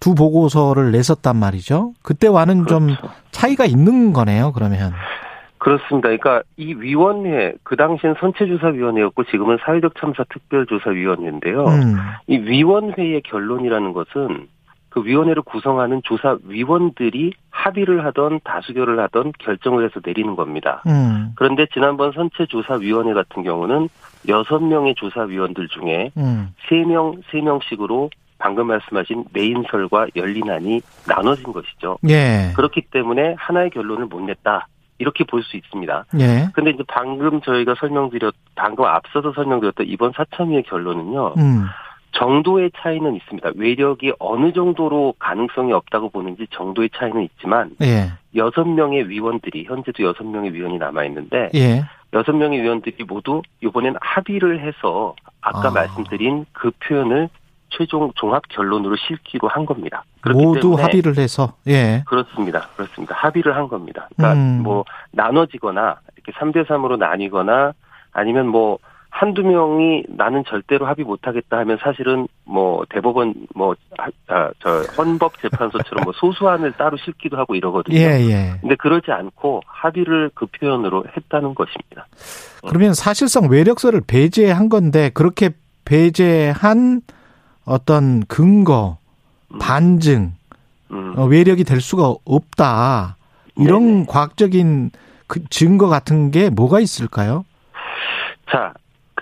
두 보고서를 냈었단 말이죠. 그때와는 좀 그렇죠. 차이가 있는 거네요. 그러면. 그렇습니다. 그러니까 이 위원회 그 당시엔 선체조사위원회였고 지금은 사회적 참사 특별조사위원회인데요. 음. 이 위원회의 결론이라는 것은 그 위원회를 구성하는 조사 위원들이 합의를 하던 다수결을 하던 결정을 해서 내리는 겁니다. 음. 그런데 지난번 선체 조사 위원회 같은 경우는 여섯 명의 조사 위원들 중에 음. 세 명, 세 명씩으로 방금 말씀하신 내인설과 열린안이 나눠진 것이죠. 예. 그렇기 때문에 하나의 결론을 못 냈다. 이렇게 볼 수 있습니다. 예. 근데 이제 방금 저희가 설명드렸, 방금 앞서서 설명드렸던 이번 사참위의 결론은요, 음. 정도의 차이는 있습니다. 외력이 어느 정도로 가능성이 없다고 보는지 정도의 차이는 있지만, 예. 여섯 명의 위원들이, 현재도 여섯 명의 위원이 남아 있는데, 예. 여섯 명의 위원들이 모두 이번엔 합의를 해서, 아까 아. 말씀드린 그 표현을 최종 종합 결론으로 실기로 한 겁니다. 모두 합의를 해서 예. 그렇습니다. 그렇습니다. 합의를 한 겁니다. 그러니까 음. 뭐 나눠지거나 이렇게 3대 3으로 나뉘거나 아니면 뭐 한두 명이 나는 절대로 합의 못 하겠다 하면 사실은 뭐 대법원 뭐 아, 저 헌법 재판소처럼 뭐 소수안을 따로 실기도 하고 이러거든요. 예, 예. 근데 그러지 않고 합의를 그 표현으로 했다는 것입니다. 그러면 사실상 외력서를 배제한 건데 그렇게 배제한 어떤 근거, 음. 반증, 음. 어, 외력이 될 수가 없다. 이런 네네. 과학적인 그 증거 같은 게 뭐가 있을까요? 자,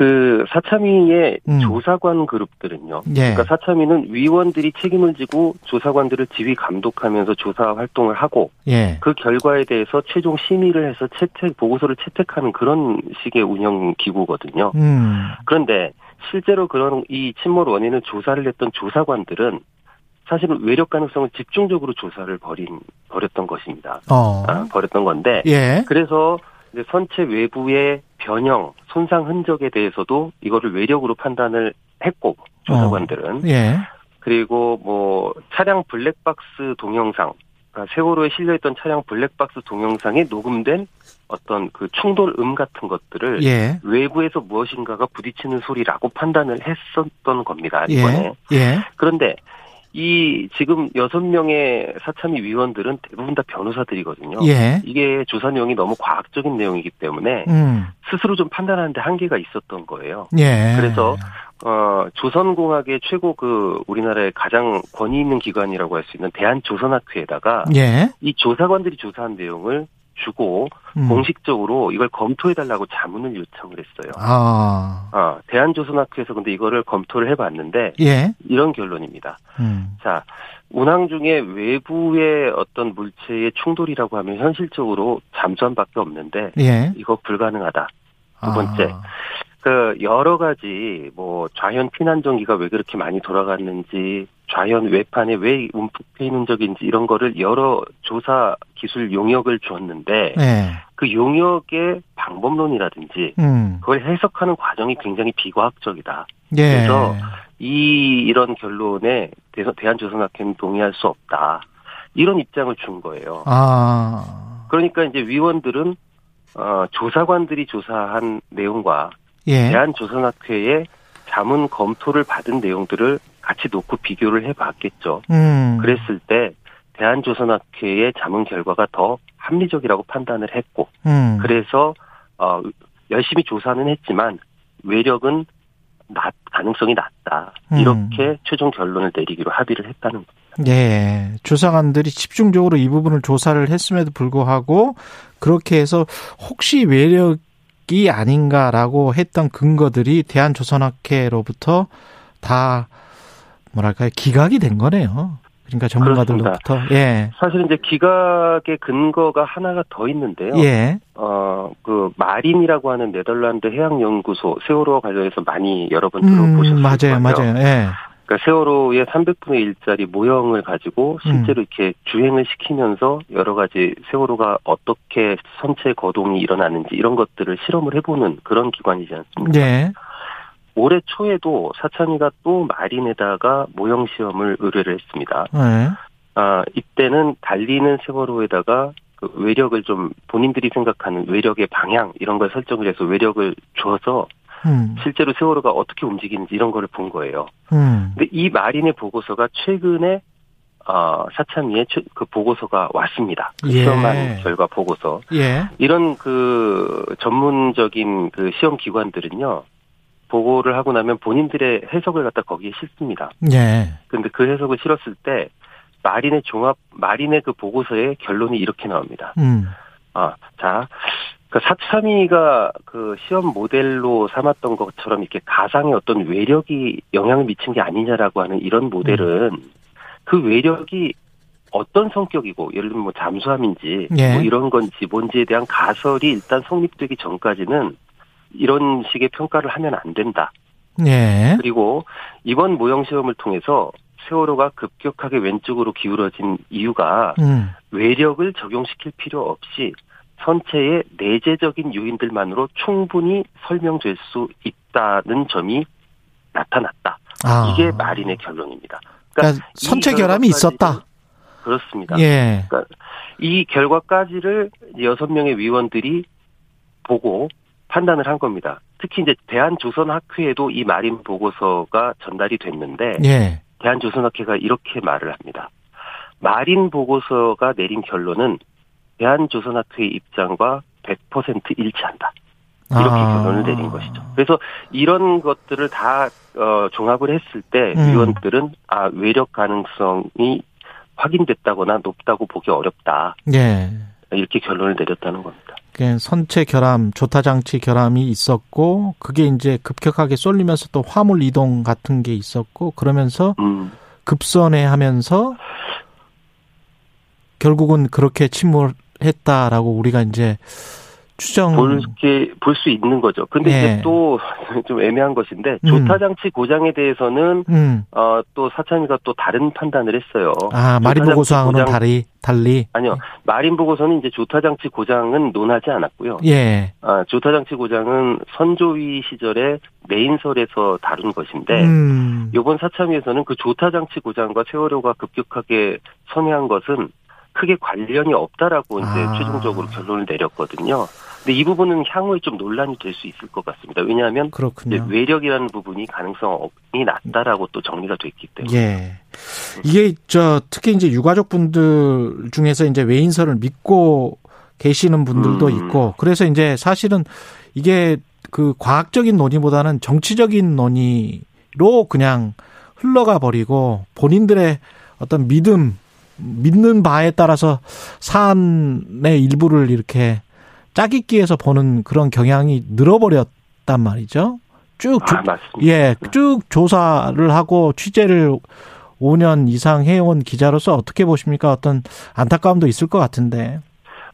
그 사참위의 음. 조사관 그룹들은요. 예. 그러니까 사참위는 위원들이 책임을 지고 조사관들을 지휘 감독하면서 조사 활동을 하고 예. 그 결과에 대해서 최종 심의를 해서 채택 보고서를 채택하는 그런 식의 운영 기구거든요. 음. 그런데 실제로 그런 이 침몰 원인을 조사를 했던 조사관들은 사실은 외력 가능성을 집중적으로 조사를 벌인 벌였던 것입니다. 어. 아, 벌였던 건데 예. 그래서 이제 선체 외부의 변형, 손상 흔적에 대해서도 이거를 외력으로 판단을 했고 조사관들은 예. 그리고 뭐 차량 블랙박스 동영상, 그러니까 세월호에 실려있던 차량 블랙박스 동영상에 녹음된 어떤 그 충돌음 같은 것들을 예. 외부에서 무엇인가가 부딪히는 소리라고 판단을 했었던 겁니다 이번에. 예. 예. 그런데 이 지금 여섯 명의 사참위 위원들은 대부분 다 변호사들이거든요. 예. 이게 조사 내용이 너무 과학적인 내용이기 때문에 음. 스스로 좀 판단하는데 한계가 있었던 거예요. 예. 그래서 어 조선공학의 최고 그 우리나라의 가장 권위 있는 기관이라고 할 수 있는 대한조선학회에다가 예. 이 조사관들이 조사한 내용을 주고 음. 공식적으로 이걸 검토해달라고 자문을 요청을 했어요. 아. 아, 대한조선학회에서 근데 이거를 검토를 해봤는데 예. 이런 결론입니다. 음. 자, 운항 중에 외부의 어떤 물체의 충돌이라고 하면 현실적으로 잠수함밖에 없는데 예. 이거 불가능하다. 두 번째, 아. 그 여러 가지 뭐 좌현 피난 전기가 왜 그렇게 많이 돌아갔는지 좌현 외판에 왜 움푹 패인 흔적인지 이런 거를 여러 조사 기술 용역을 주었는데 네. 그 용역의 방법론이라든지 음. 그걸 해석하는 과정이 굉장히 비과학적이다. 예. 그래서 이 이런 결론에 대해서 대한조선학회는 동의할 수 없다. 이런 입장을 준 거예요. 아. 그러니까 이제 위원들은 어, 조사관들이 조사한 내용과 예. 대한조선학회의 자문 검토를 받은 내용들을 같이 놓고 비교를 해봤겠죠. 음. 그랬을 때 대한조선학회의 자문 결과가 더 합리적이라고 판단을 했고, 음. 그래서 어, 열심히 조사는 했지만 외력은 낮 가능성이 낮다. 음. 이렇게 최종 결론을 내리기로 합의를 했다는 거죠. 예. 조사관들이 집중적으로 이 부분을 조사를 했음에도 불구하고 그렇게 해서 혹시 외력 이 아닌가라고 했던 근거들이 대한조선학회로부터 다 뭐랄까요 기각이 된 거네요. 그러니까 전문가들로부터 예. 사실 이제 기각의 근거가 하나가 더 있는데요. 예. 어, 그, 마린이라고 하는 네덜란드 해양 연구소, 세월호와 관련해서 많이 여러 번 음, 들어보셨을 맞아요, 거예요. 맞아요. 예. 그러니까 세월호의 300분의 1짜리 모형을 가지고 실제로 이렇게 주행을 시키면서 여러 가지 세월호가 어떻게 선체 거동이 일어나는지 이런 것들을 실험을 해보는 그런 기관이지 않습니까? 예. 올해 초에도 사찬이가 또 마린에다가 모형 시험을 의뢰를 했습니다. 예. 아, 이때는 달리는 세월호에다가 그 외력을 좀 본인들이 생각하는 외력의 방향 이런 걸 설정을 해서 외력을 줘서 음. 실제로 세월호가 어떻게 움직이는지 이런 거를 본 거예요. 음. 근데 이 마린의 보고서가 최근에 어, 사참위에 최- 그 보고서가 왔습니다. 그 예. 시험한 결과 보고서. 예. 이런 그 전문적인 그 시험 기관들은요. 보고를 하고 나면 본인들의 해석을 갖다 거기에 싣습니다. 예. 근데 그 해석을 실었을 때 마린의 종합 마린의 그 보고서의 결론이 이렇게 나옵니다. 음. 아, 자, 그 사참위가 그 시험 모델로 삼았던 것처럼 이렇게 가상의 어떤 외력이 영향을 미친 게 아니냐라고 하는 이런 모델은 그 외력이 어떤 성격이고 예를 들면 뭐 잠수함인지 예. 뭐 이런 건지 뭔지에 대한 가설이 일단 성립되기 전까지는 이런 식의 평가를 하면 안 된다. 예. 그리고 이번 모형 시험을 통해서 세월호가 급격하게 왼쪽으로 기울어진 이유가 음. 외력을 적용시킬 필요 없이 선체의 내재적인 요인들만으로 충분히 설명될 수 있다는 점이 나타났다. 아. 이게 마린의 결론입니다. 그러니까 이 선체 결함이 있었다. 그렇습니다. 예. 이 결과까지를 여섯 명의 위원들이 보고 판단을 한 겁니다. 특히 이제 대한조선학회에도 이 마린 보고서가 전달이 됐는데 예. 대한조선학회가 이렇게 말을 합니다. 마린 보고서가 내린 결론은 대한조선학회의 입장과 100% 일치한다. 이렇게 아. 결론을 내린 것이죠. 그래서 이런 것들을 다 어, 종합을 했을 때 음. 위원들은 아 외력 가능성이 확인됐다거나 높다고 보기 어렵다. 예. 이렇게 결론을 내렸다는 겁니다. 그 선체 결함, 조타 장치 결함이 있었고 그게 이제 급격하게 쏠리면서 또 화물 이동 같은 게 있었고 그러면서 음, 급선회하면서 결국은 그렇게 침몰 했다라고 우리가 이제 추정 볼게 볼 수 있는 거죠. 근데 예. 이제 또 좀 애매한 것인데 음. 조타 장치 고장에 대해서는 음. 어, 또 사참위가 또 다른 판단을 했어요. 아, 마린 장치 고장- 달리 달리 아니요. 마린 보고서는 이제 조타 장치 고장은 논하지 않았고요. 예. 아, 조타 장치 고장은 선조위 시절에 메인설에서 다룬 것인데 음. 이번 사참위에서는 그 조타 장치 고장과 세월호가 급격하게 선회한 것은 크게 관련이 없다라고 이제 아. 최종적으로 결론을 내렸거든요. 근데 이 부분은 향후에 좀 논란이 될 수 있을 것 같습니다. 왜냐하면. 외력이라는 부분이 가능성이 낮다라고 또 정리가 됐기 때문에. 예. 이게 저 특히 이제 유가족 분들 중에서 이제 외인설을 믿고 계시는 분들도 음. 있고 그래서 이제 사실은 이게 그 과학적인 논의보다는 정치적인 논의로 그냥 흘러가 버리고 본인들의 어떤 믿음 믿는 바에 따라서 사안의 일부를 이렇게 짜깁기해서 보는 그런 경향이 늘어버렸단 말이죠. 쭉 조- 아. 예, 쭉 조사를 하고 취재를 5년 이상 해온 기자로서 어떻게 보십니까? 어떤 안타까움도 있을 것 같은데.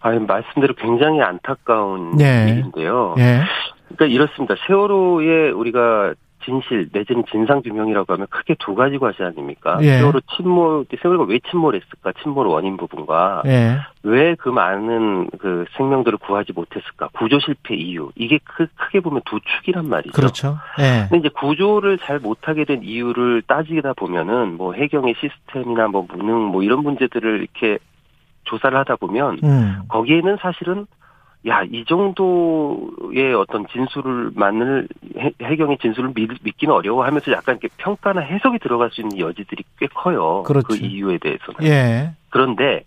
아, 말씀대로 굉장히 안타까운 네. 일인데요. 예. 그러니까 이렇습니다. 세월호에 우리가 진실 내지는 진상 규명이라고 하면 크게 두 가지 과제 아닙니까? 예. 세월호 침몰 세월호가 왜 침몰했을까? 침몰 원인 부분과 예. 왜그 많은 그 생명들을 구하지 못했을까? 구조 실패 이유 이게 크, 크게 보면 두 축이란 말이죠. 그렇죠. 예. 근데 이제 구조를 잘 못하게 된 이유를 따지다 보면은 뭐 해경의 시스템이나 뭐 무능 뭐 이런 문제들을 이렇게 조사를 하다 보면 음. 거기에는 사실은 야 이 정도의 어떤 진술만을 해- 해경의 진술을 믿, 믿기는 어려워 하면서 약간 이렇게 평가나 해석이 들어갈 수 있는 여지들이 꽤 커요. 그렇죠. 그 이유에 대해서는. 예. 그런데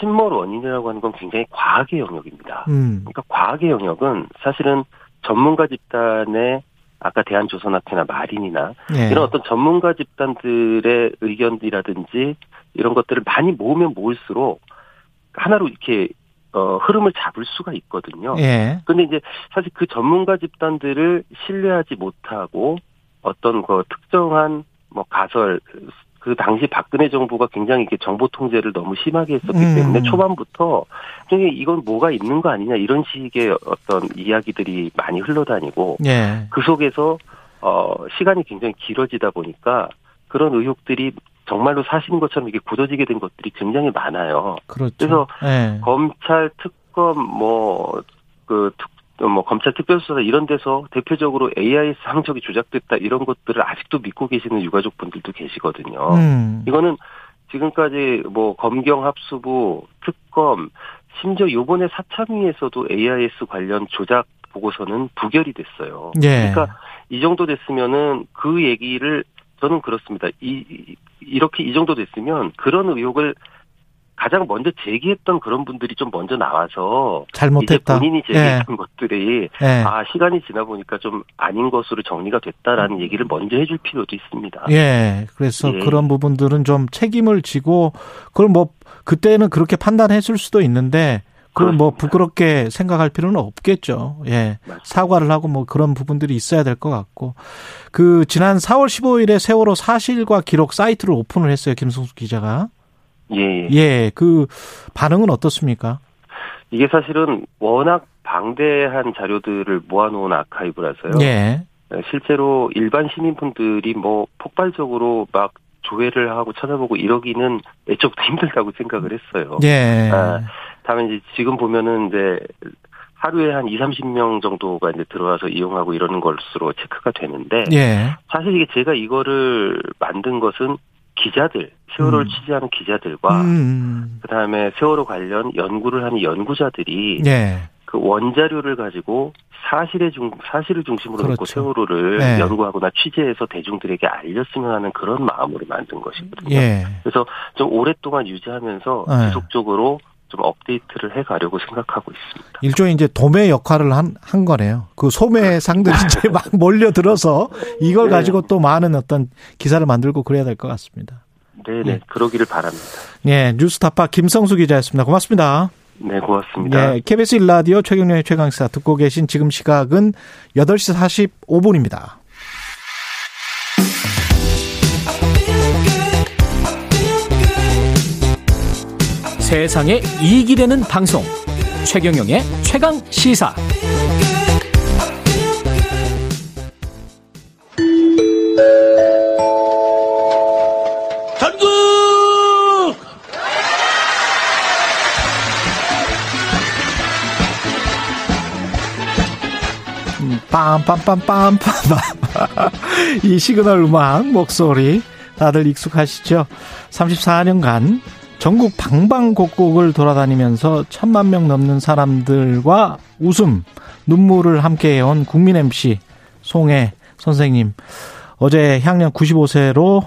침몰 원인이라고 하는 건 굉장히 과학의 영역입니다. 음. 그러니까 과학의 영역은 사실은 전문가 집단의 아까 대한조선학회나 마린이나 예. 이런 어떤 전문가 집단들의 의견이라든지 이런 것들을 많이 모으면 모을수록 하나로 이렇게 어, 흐름을 잡을 수가 있거든요. 예. 근데 이제 사실 그 전문가 집단들을 신뢰하지 못하고 어떤 그 특정한 뭐 가설 그 당시 박근혜 정부가 굉장히 이렇게 정보 통제를 너무 심하게 했었기 음. 때문에 초반부터 굉장히 이건 뭐가 있는 거 아니냐 이런 식의 어떤 이야기들이 많이 흘러다니고 예. 그 속에서 어 시간이 굉장히 길어지다 보니까 그런 의혹들이 정말로 사실인 것처럼 이게 굳어지게 된 것들이 굉장히 많아요. 그렇죠. 그래서 예. 검찰 특검 뭐그 뭐 검찰 특별수사 이런 데서 대표적으로 AIS 항적이 조작됐다 이런 것들을 아직도 믿고 계시는 유가족분들도 계시거든요. 음. 이거는 지금까지 뭐 검경 합수부 특검 심지어 요번에 사참위에서도 AIS 관련 조작 보고서는 부결이 됐어요. 예. 그러니까 이 정도 됐으면은 그 얘기를 저는 그렇습니다. 이 이- 이렇게 이 정도 됐으면 그런 의혹을 가장 먼저 제기했던 그런 분들이 좀 먼저 나와서 잘못했다. 본인이 제기했던 것들이 예. 아 시간이 지나 보니까 좀 아닌 것으로 정리가 됐다라는 얘기를 먼저 해줄 필요도 있습니다. 예. 그래서 예. 그런 부분들은 좀 책임을 지고 그걸 뭐 그때는 그렇게 판단했을 수도 있는데 그걸 뭐. 부끄럽게 생각할 필요는 없겠죠. 예. 맞습니다. 사과를 하고 뭐 그런 부분들이 있어야 될 것 같고 그 지난 4월 15일에 세월호 사실과 기록 사이트를 오픈을 했어요. 김성수 기자가. 예, 예. 예. 그 반응은 어떻습니까? 이게 사실은 워낙 방대한 자료들을 모아놓은 아카이브라서요. 예. 실제로 일반 시민분들이 뭐 폭발적으로 막 조회를 하고 찾아보고 이러기는 애초부터 힘들다고 생각을 했어요. 예. 아, 다만 이제 지금 보면은 이제 하루에 한 2, 30명 정도가 이제 들어와서 이용하고 이러는 것으로 체크가 되는데 예. 사실 이게 제가 이거를 만든 것은 기자들, 세월호를 음. 취재하는 기자들과 음. 그다음에 세월호 관련 연구를 하는 연구자들이 예. 그 원자료를 가지고 사실의 중 사실을 중심으로 놓고 그렇죠. 세월호를 네. 연구하거나 취재해서 대중들에게 알렸으면 하는 그런 마음으로 만든 것이거든요. 예. 그래서 좀 오랫동안 유지하면서 네. 지속적으로 좀 업데이트를 해가려고 생각하고 있습니다. 일종의 이제 도매 역할을 한, 한 거네요. 그 소매 상들이 이제 막 몰려들어서 이걸 네. 가지고 또 많은 어떤 기사를 만들고 그래야 될 것 같습니다. 네네, 예. 그러기를 바랍니다. 예, 뉴스타파 김성수 기자였습니다. 고맙습니다. 네, 고맙습니다. 예, KBS 일라디오 최경련의 최강시사 듣고 계신 지금 시각은 8시 45분입니다. 세상에 이익이 되는 방송 최경영의 최강 시사 전국 음, 빰빰빰빰빰빰. 이 시그널 음악 목소리 다들 익숙하시죠? 34년간 전국 방방곡곡을 돌아다니면서 천만 명 넘는 사람들과 웃음, 눈물을 함께 해온 국민 MC 송혜 선생님. 어제 향년 95세로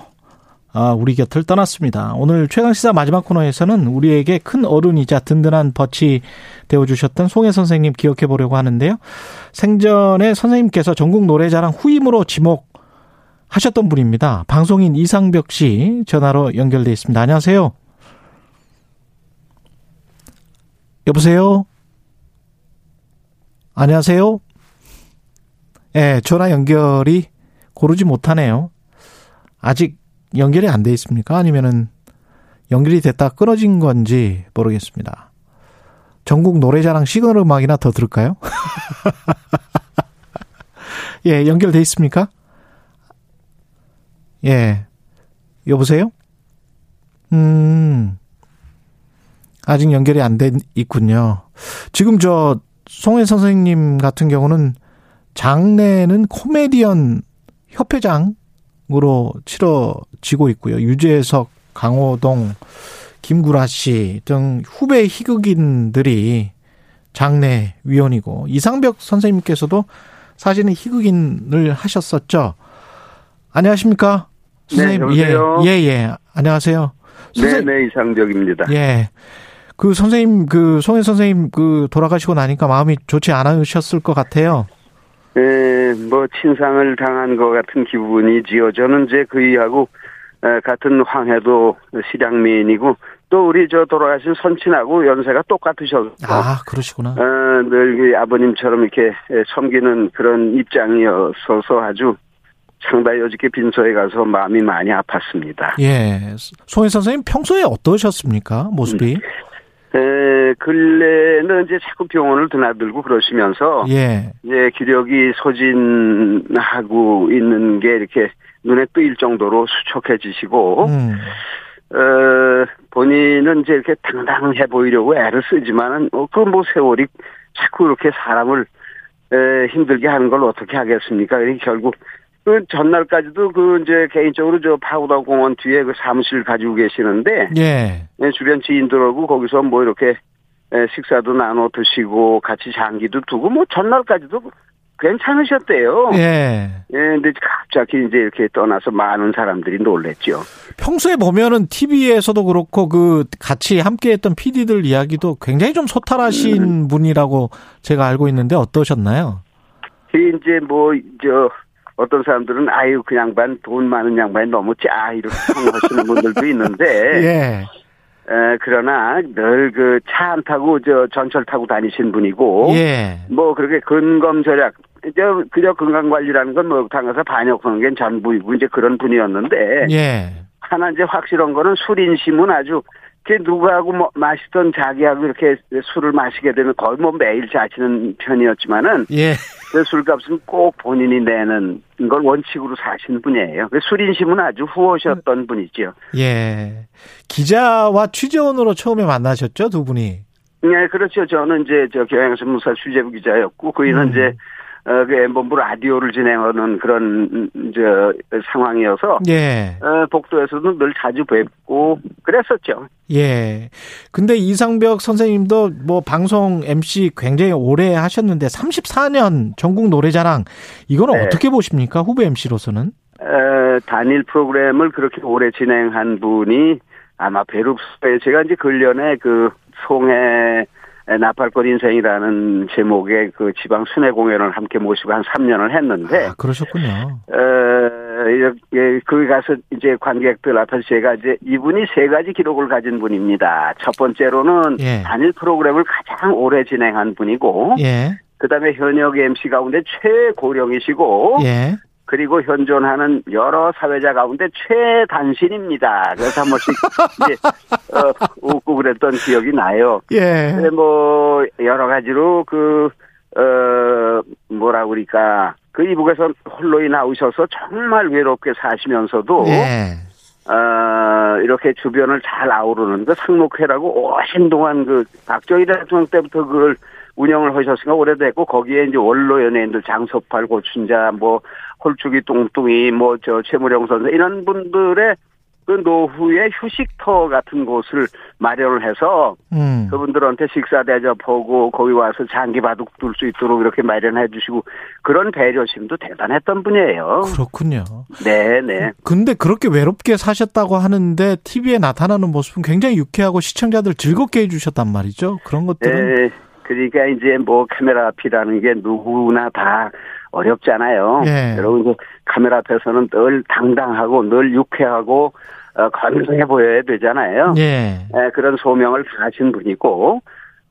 아, 우리 곁을 떠났습니다. 오늘 최강시사 마지막 코너에서는 우리에게 큰 어른이자 든든한 벗이 되어주셨던 송혜 선생님 기억해 보려고 하는데요. 생전에 선생님께서 전국 노래자랑 후임으로 지목 하셨던 분입니다. 방송인 이상벽 씨 전화로 연결돼 있습니다. 안녕하세요. 여보세요? 안녕하세요? 예, 네, 전화 연결이 고르지 못하네요. 아직 연결이 안 돼 있습니까? 아니면은 연결이 됐다 끊어진 건지 모르겠습니다. 전국 노래자랑 시그널 음악이나 더 들을까요? 예, 연결돼 있습니까? 예. 여보세요? 음. 아직 연결이 안 돼 있군요. 지금 저 송혜 선생님 같은 경우는 장례는 코미디언 협회장으로 치러지고 있고요. 유재석, 강호동, 김구라 씨 등 후배 희극인들이 장례 위원이고 이상벽 선생님께서도 사실은 희극인을 하셨었죠. 안녕하십니까? 선생님. 네, 여보세요? 예, 예, 예. 안녕하세요. 네, 네, 이상벽입니다. 예. 그 선생님, 그 송혜 선생님 그 돌아가시고 나니까 마음이 좋지 않으셨을 것 같아요. 에, 뭐 친상을 당한 것 같은 기분이지요. 저는 이제 그이하고 에, 같은 황해도 실향민이고 또 우리 저 돌아가신 선친하고 연세가 똑같으셔서 아, 그러시구나. 어, 늘그 아버님처럼 이렇게 에, 섬기는 그런 입장이었어서 아주 상당히 어저께 빈소에 가서 마음이 많이 아팠습니다. 예. 송혜 선생님 평소에 어떠셨습니까? 모습이? 에, 근래는 이제 자꾸 병원을 드나들고 그러시면서 예. 예, 기력이 소진하고 있는 게 이렇게 눈에 띄일 정도로 수척해지시고, 음. 어, 본인은 이제 이렇게 당당해 보이려고 애를 쓰지만은, 어, 그뭐 세월이 자꾸 이렇게 사람을, 에, 힘들게 하는 걸 어떻게 하겠습니까? 이 결국, 그 전날까지도 그 이제 개인적으로 저 파우다 공원 뒤에 그 사무실 가지고 계시는데, 예. 예, 주변 지인들하고 거기서 뭐 이렇게 예, 식사도 나눠 드시고 같이 장기도 두고 뭐 전날까지도 괜찮으셨대요. 예. 예, 근데 갑자기 이제 이렇게 떠나서 많은 사람들이 놀랬죠. 평소에 보면은 TV에서도 그렇고 그 같이 함께 했던 PD들 이야기도 굉장히 좀 소탈하신 음. 분이라고 제가 알고 있는데 어떠셨나요? 그 이제 뭐 저 어떤 사람들은 아유 그 양반 돈 많은 양반이 너무 짜 이렇게 평하시는 분들도 있는데 예. 에, 그러나 늘 그 차 안 타고 저 전철 타고 다니신 분이고 예. 뭐 그렇게 근검 절약 저 그저 건강 관리라는 건 목욕탕 가서 반역하는 게 전부이고 이제 그런 분이었는데 예. 하나 이제 확실한 거는 술 인심은 아주 그 누구하고 뭐 마시던 자기하고 이렇게 술을 마시게 되면 거의 뭐 매일 자시는 편이었지만은 예. 그 술값은 꼭 본인이 내는 걸 원칙으로 사신 분이에요. 그술 인심은 아주 후하셨던 분이죠. 예. 기자와 취재원으로 처음에 만나셨죠, 두 분이? 네, 그렇죠. 저는 이제 저 경향신문사 취재부 기자였고 그이는 음. 이제 어, 그 엠본부 라디오를 진행하는 그런 음, 저 상황이어서 예. 어, 복도에서도 늘 자주 뵙고 그랬었죠. 예. 근데 이상벽 선생님도 뭐 방송 MC 굉장히 오래 하셨는데 34년 전국 노래자랑 이거는 네. 어떻게 보십니까? 후배 MC로서는? 어, 단일 프로그램을 그렇게 오래 진행한 분이 아마 배룩수에 제가 이제 근련에 그 송해 나팔꽃 인생이라는 제목의 그 지방 순회 공연을 함께 모시고 한 3년을 했는데 아, 그러셨군요. 어, 이렇게 거기 가서 이제 관객들 앞에서 제가 이제 이분이 세 가지 기록을 가진 분입니다. 첫 번째로는 예. 단일 프로그램을 가장 오래 진행한 분이고, 예. 그 다음에 현역 MC 가운데 최고령이시고, 예. 그리고 현존하는 여러 사회자 가운데 최단신입니다. 그래서 한 번씩 이제 어, 웃고 그랬던 기억이 나요. 예. 근데 뭐 여러 가지로 그 어, 뭐라 그럴까 그 이북에서 홀로이 나오셔서 정말 외롭게 사시면서도 예. 어, 이렇게 주변을 잘 아우르는 그 상록회라고 오신 동안 그 박정희 대통령 때부터 그걸 운영을 하셨으니까 오래됐고 거기에 이제 원로 연예인들 장석팔 고춘자 뭐 홀쭉이 뚱뚱이 뭐 저 최무령 선생 이런 분들의 그 노후의 휴식터 같은 곳을 마련을 해서 음. 그분들한테 식사 대접하고 거기 와서 장기 바둑 둘 수 있도록 이렇게 마련해 주시고 그런 배려심도 대단했던 분이에요. 그렇군요. 네, 네. 근데 그렇게 외롭게 사셨다고 하는데 TV에 나타나는 모습은 굉장히 유쾌하고 시청자들 즐겁게 해 주셨단 말이죠. 그런 것들은 네. 그러니까 이제 뭐 카메라 앞이라는 게 누구나 다 어렵잖아요. 예. 여러분 그 카메라 앞에서는 늘 당당하고 늘 유쾌하고 어, 건강해 보여야 되잖아요. 예. 예, 그런 소명을 다하신 분이고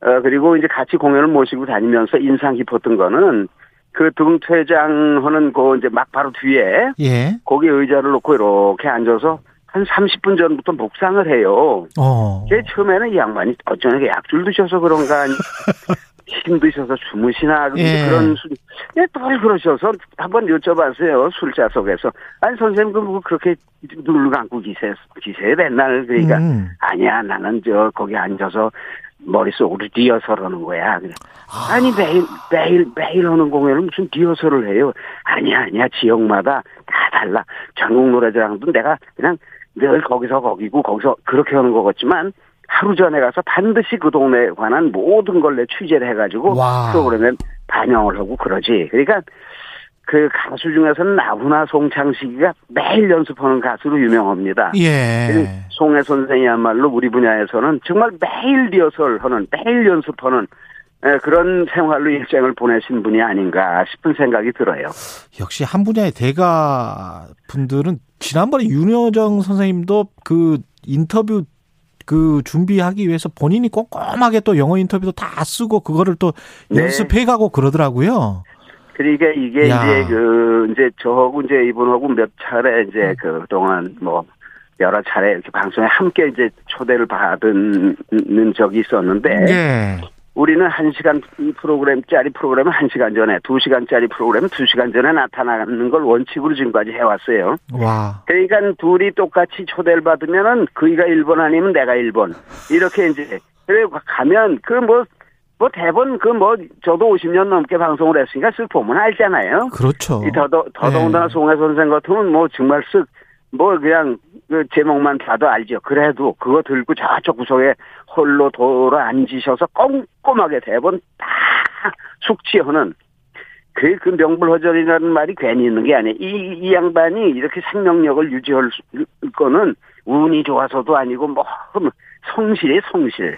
어, 그리고 이제 같이 공연을 모시고 다니면서 인상 깊었던 거는 그 등퇴장하는 그 이제 막 바로 뒤에 예. 거기 의자를 놓고 이렇게 앉아서 한 30분 전부터 묵상을 해요. 어. 제 처음에는 이 양반이 어쩌면 약줄 드셔서 그런가 힘드셔서 주무시나 예. 그런 술, 예, 늘 그러셔서 한번 여쭤봤어요 술자석에서. 아니 선생님 그뭐 그렇게 눈을 감고 기세 기세에 맨날 그러니까 음. 아니야 나는 저 거기 앉아서 머릿속으로 리허설 하는 거야. 그냥. 아니 매일 매일 매일 하는 공연은 무슨 리허설을 해요? 아니야 아니야 지역마다 다 달라. 전국 노래자랑도 내가 그냥 늘 거기서 거기고 거기서 그렇게 하는 것 같지만 하루 전에 가서 반드시 그 동네에 관한 모든 걸 내 취재를 해가지고 와. 프로그램에 반영을 하고 그러지. 그러니까 그 가수 중에서는 나훈아 송창식이가 매일 연습하는 가수로 유명합니다. 예. 송혜 선생이야말로 우리 분야에서는 정말 매일 리허설하는 매일 연습하는 예, 그런 생활로 일생을 보내신 분이 아닌가 싶은 생각이 들어요. 역시 한 분야의 대가 분들은 지난번에 윤여정 선생님도 그 인터뷰 그 준비하기 위해서 본인이 꼼꼼하게 또 영어 인터뷰도 다 쓰고 그거를 또 네. 연습해 가고 그러더라고요. 그러니까 이게 야. 이제 그 이제 저하고 이제 이분하고 몇 차례 음. 이제 그 동안 뭐 여러 차례 이렇게 방송에 함께 이제 초대를 받은 적이 있었는데 예. 우리는 한 시간 프로그램짜리 프로그램은 한 시간 전에 두 시간짜리 프로그램은 두 시간 전에 나타나는 걸 원칙으로 지금까지 해왔어요. 와. 그러니까 둘이 똑같이 초대를 받으면은 그이가 1번 아니면 내가 1번 이렇게 이제 그래 가면 그 뭐 뭐 대본 그 뭐 저도 50년 넘게 방송을 했으니까 쓱 보면 알잖아요. 그렇죠. 이 더더 더더군다나 네. 송혜 선생 같으면 뭐 정말 쓱 뭐 그냥 그 제목만 봐도 알죠. 그래도 그거 들고 저쪽 구석에 홀로 돌아 앉으셔서 꼼꼼하게 대본 다 숙지하는 그, 그 명불허전이라는 말이 괜히 있는 게 아니에요. 이, 이 양반이 이렇게 생명력을 유지할 수- 거는 운이 좋아서도 아니고 뭐 성실이 성실.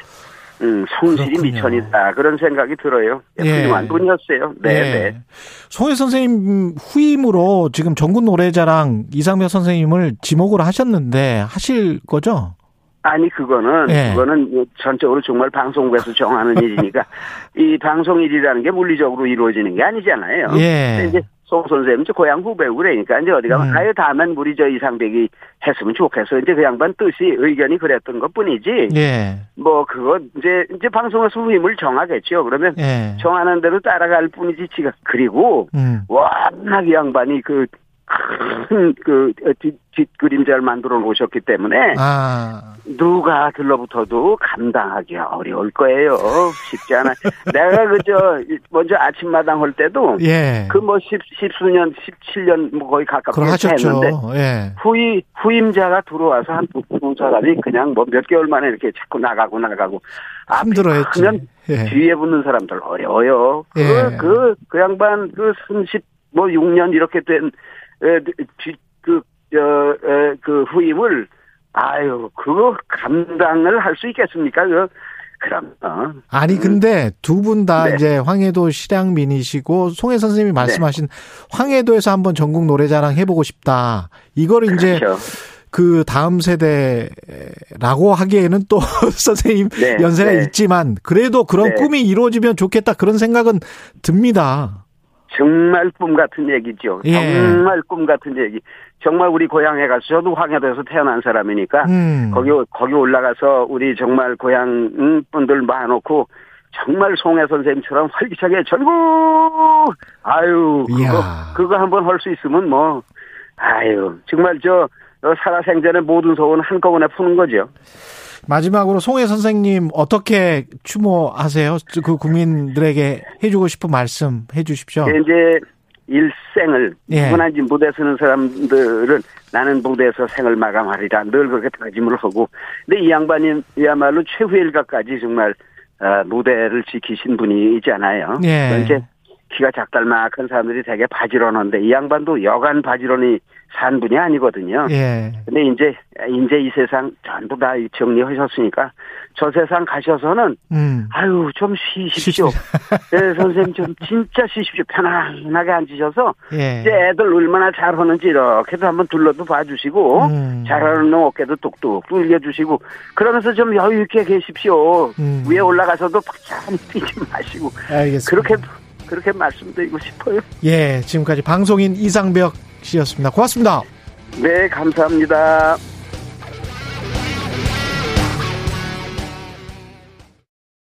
음, 성실이 그렇군요. 미천이다. 그런 생각이 들어요. 예. 훌륭한 분이었어요. 네, 예. 네. 송혜 선생님 후임으로 지금 전국 노래자랑 이상명 선생님을 지목을 하셨는데 하실 거죠? 아니 그거는 예. 그거는 전적으로 정말 방송국에서 정하는 일이니까 이 방송 일이라는 게 물리적으로 이루어지는 게 아니잖아요. 예. 이제 송 선생님 저 고향 후배고 그러니까 이제 어디 가면 음. 아유 다음엔 우리 저 이상백이 했으면 좋겠어. 이제 그 양반 뜻이 의견이 그랬던 것 뿐이지. 예. 뭐 그거 이제 이제 방송에서 후임을 정하겠죠. 그러면 예. 정하는 대로 따라갈 뿐이지 지가 그리고 음. 워낙 이 양반이 그 큰그 뒷그림자를 만들어 놓으셨기 때문에 아. 누가 들러붙어도 감당하기 어려울 거예요. 쉽지 않아. 내가 그저 먼저 아침마당 할 때도 예. 그뭐 십 십수년, 십칠 년 뭐 거의 가깝게. 했는데 예. 후임 후임자가 들어와서 한두 사람이 그냥 뭐 몇 개월 만에 이렇게 자꾸 나가고 나가고 힘들어했지. 크면 예. 뒤에 붙는 사람들 어려워요. 예. 그, 그, 그 양반 그 30, 뭐 6년 이렇게 된, 그, 저, 에, 그 후임을, 아유, 그거 감당을 할 수 있겠습니까? 그, 그럼, 어. 아니 근데 두 분다 네. 이제 황해도 실향민이시고 송혜 선생님이 말씀하신 황해도에서 한번 전국 노래자랑 해보고 싶다. 이거를 이제 그렇죠. 그 다음 세대라고 하기에는 또 선생님 네, 연세가 네. 있지만 그래도 그런 네. 꿈이 이루어지면 좋겠다 그런 생각은 듭니다. 정말 꿈 같은 얘기죠. 예. 정말 꿈 같은 얘기. 정말 우리 고향에 가서 저도 황해도에서 태어난 사람이니까 음. 거기 거기 올라가서 우리 정말 고향 음, 분들 모아놓고 정말 송혜 선생님처럼 활기차게 전국 아유 그거 이야. 그거 한번 할 수 있으면 뭐 아유 정말 저 어, 살아생전의 모든 소원 한꺼번에 푸는 거죠. 마지막으로 송혜 선생님 어떻게 추모하세요? 그 국민들에게 해주고 싶은 말씀 해주십시오. 이제 일생을 예. 누구나 이제 무대 서는 사람들은 나는 무대에서 생을 마감하리라 늘 그렇게 다짐을 하고 근데 이 양반이야말로 최후의 일각까지 정말 어, 무대를 지키신 분이잖아요. 예. 이제 키가 작달막한 사람들이 되게 바지런한데 이 양반도 여간 바지런히 산 분이 아니거든요. 예. 근데 이제 이제 이 세상 전부 다 정리하셨으니까 저 세상 가셔서는 음. 아유 좀 쉬십시오. 네, 선생님 좀 진짜 쉬십시오. 편안하게 앉으셔서 예. 이제 애들 얼마나 잘하는지 이렇게도 한번 둘러도 봐주시고 음. 잘하는 놈 어깨도 뚝뚝 뚫겨주시고 그러면서 좀 여유 있게 계십시오. 음. 위에 올라가서도 박찬히 뛰지 마시고 알겠습니다. 그렇게 그렇게 말씀드리고 싶어요. 예, 지금까지 방송인 이상벽 씨였습니다. 고맙습니다. 네 감사합니다.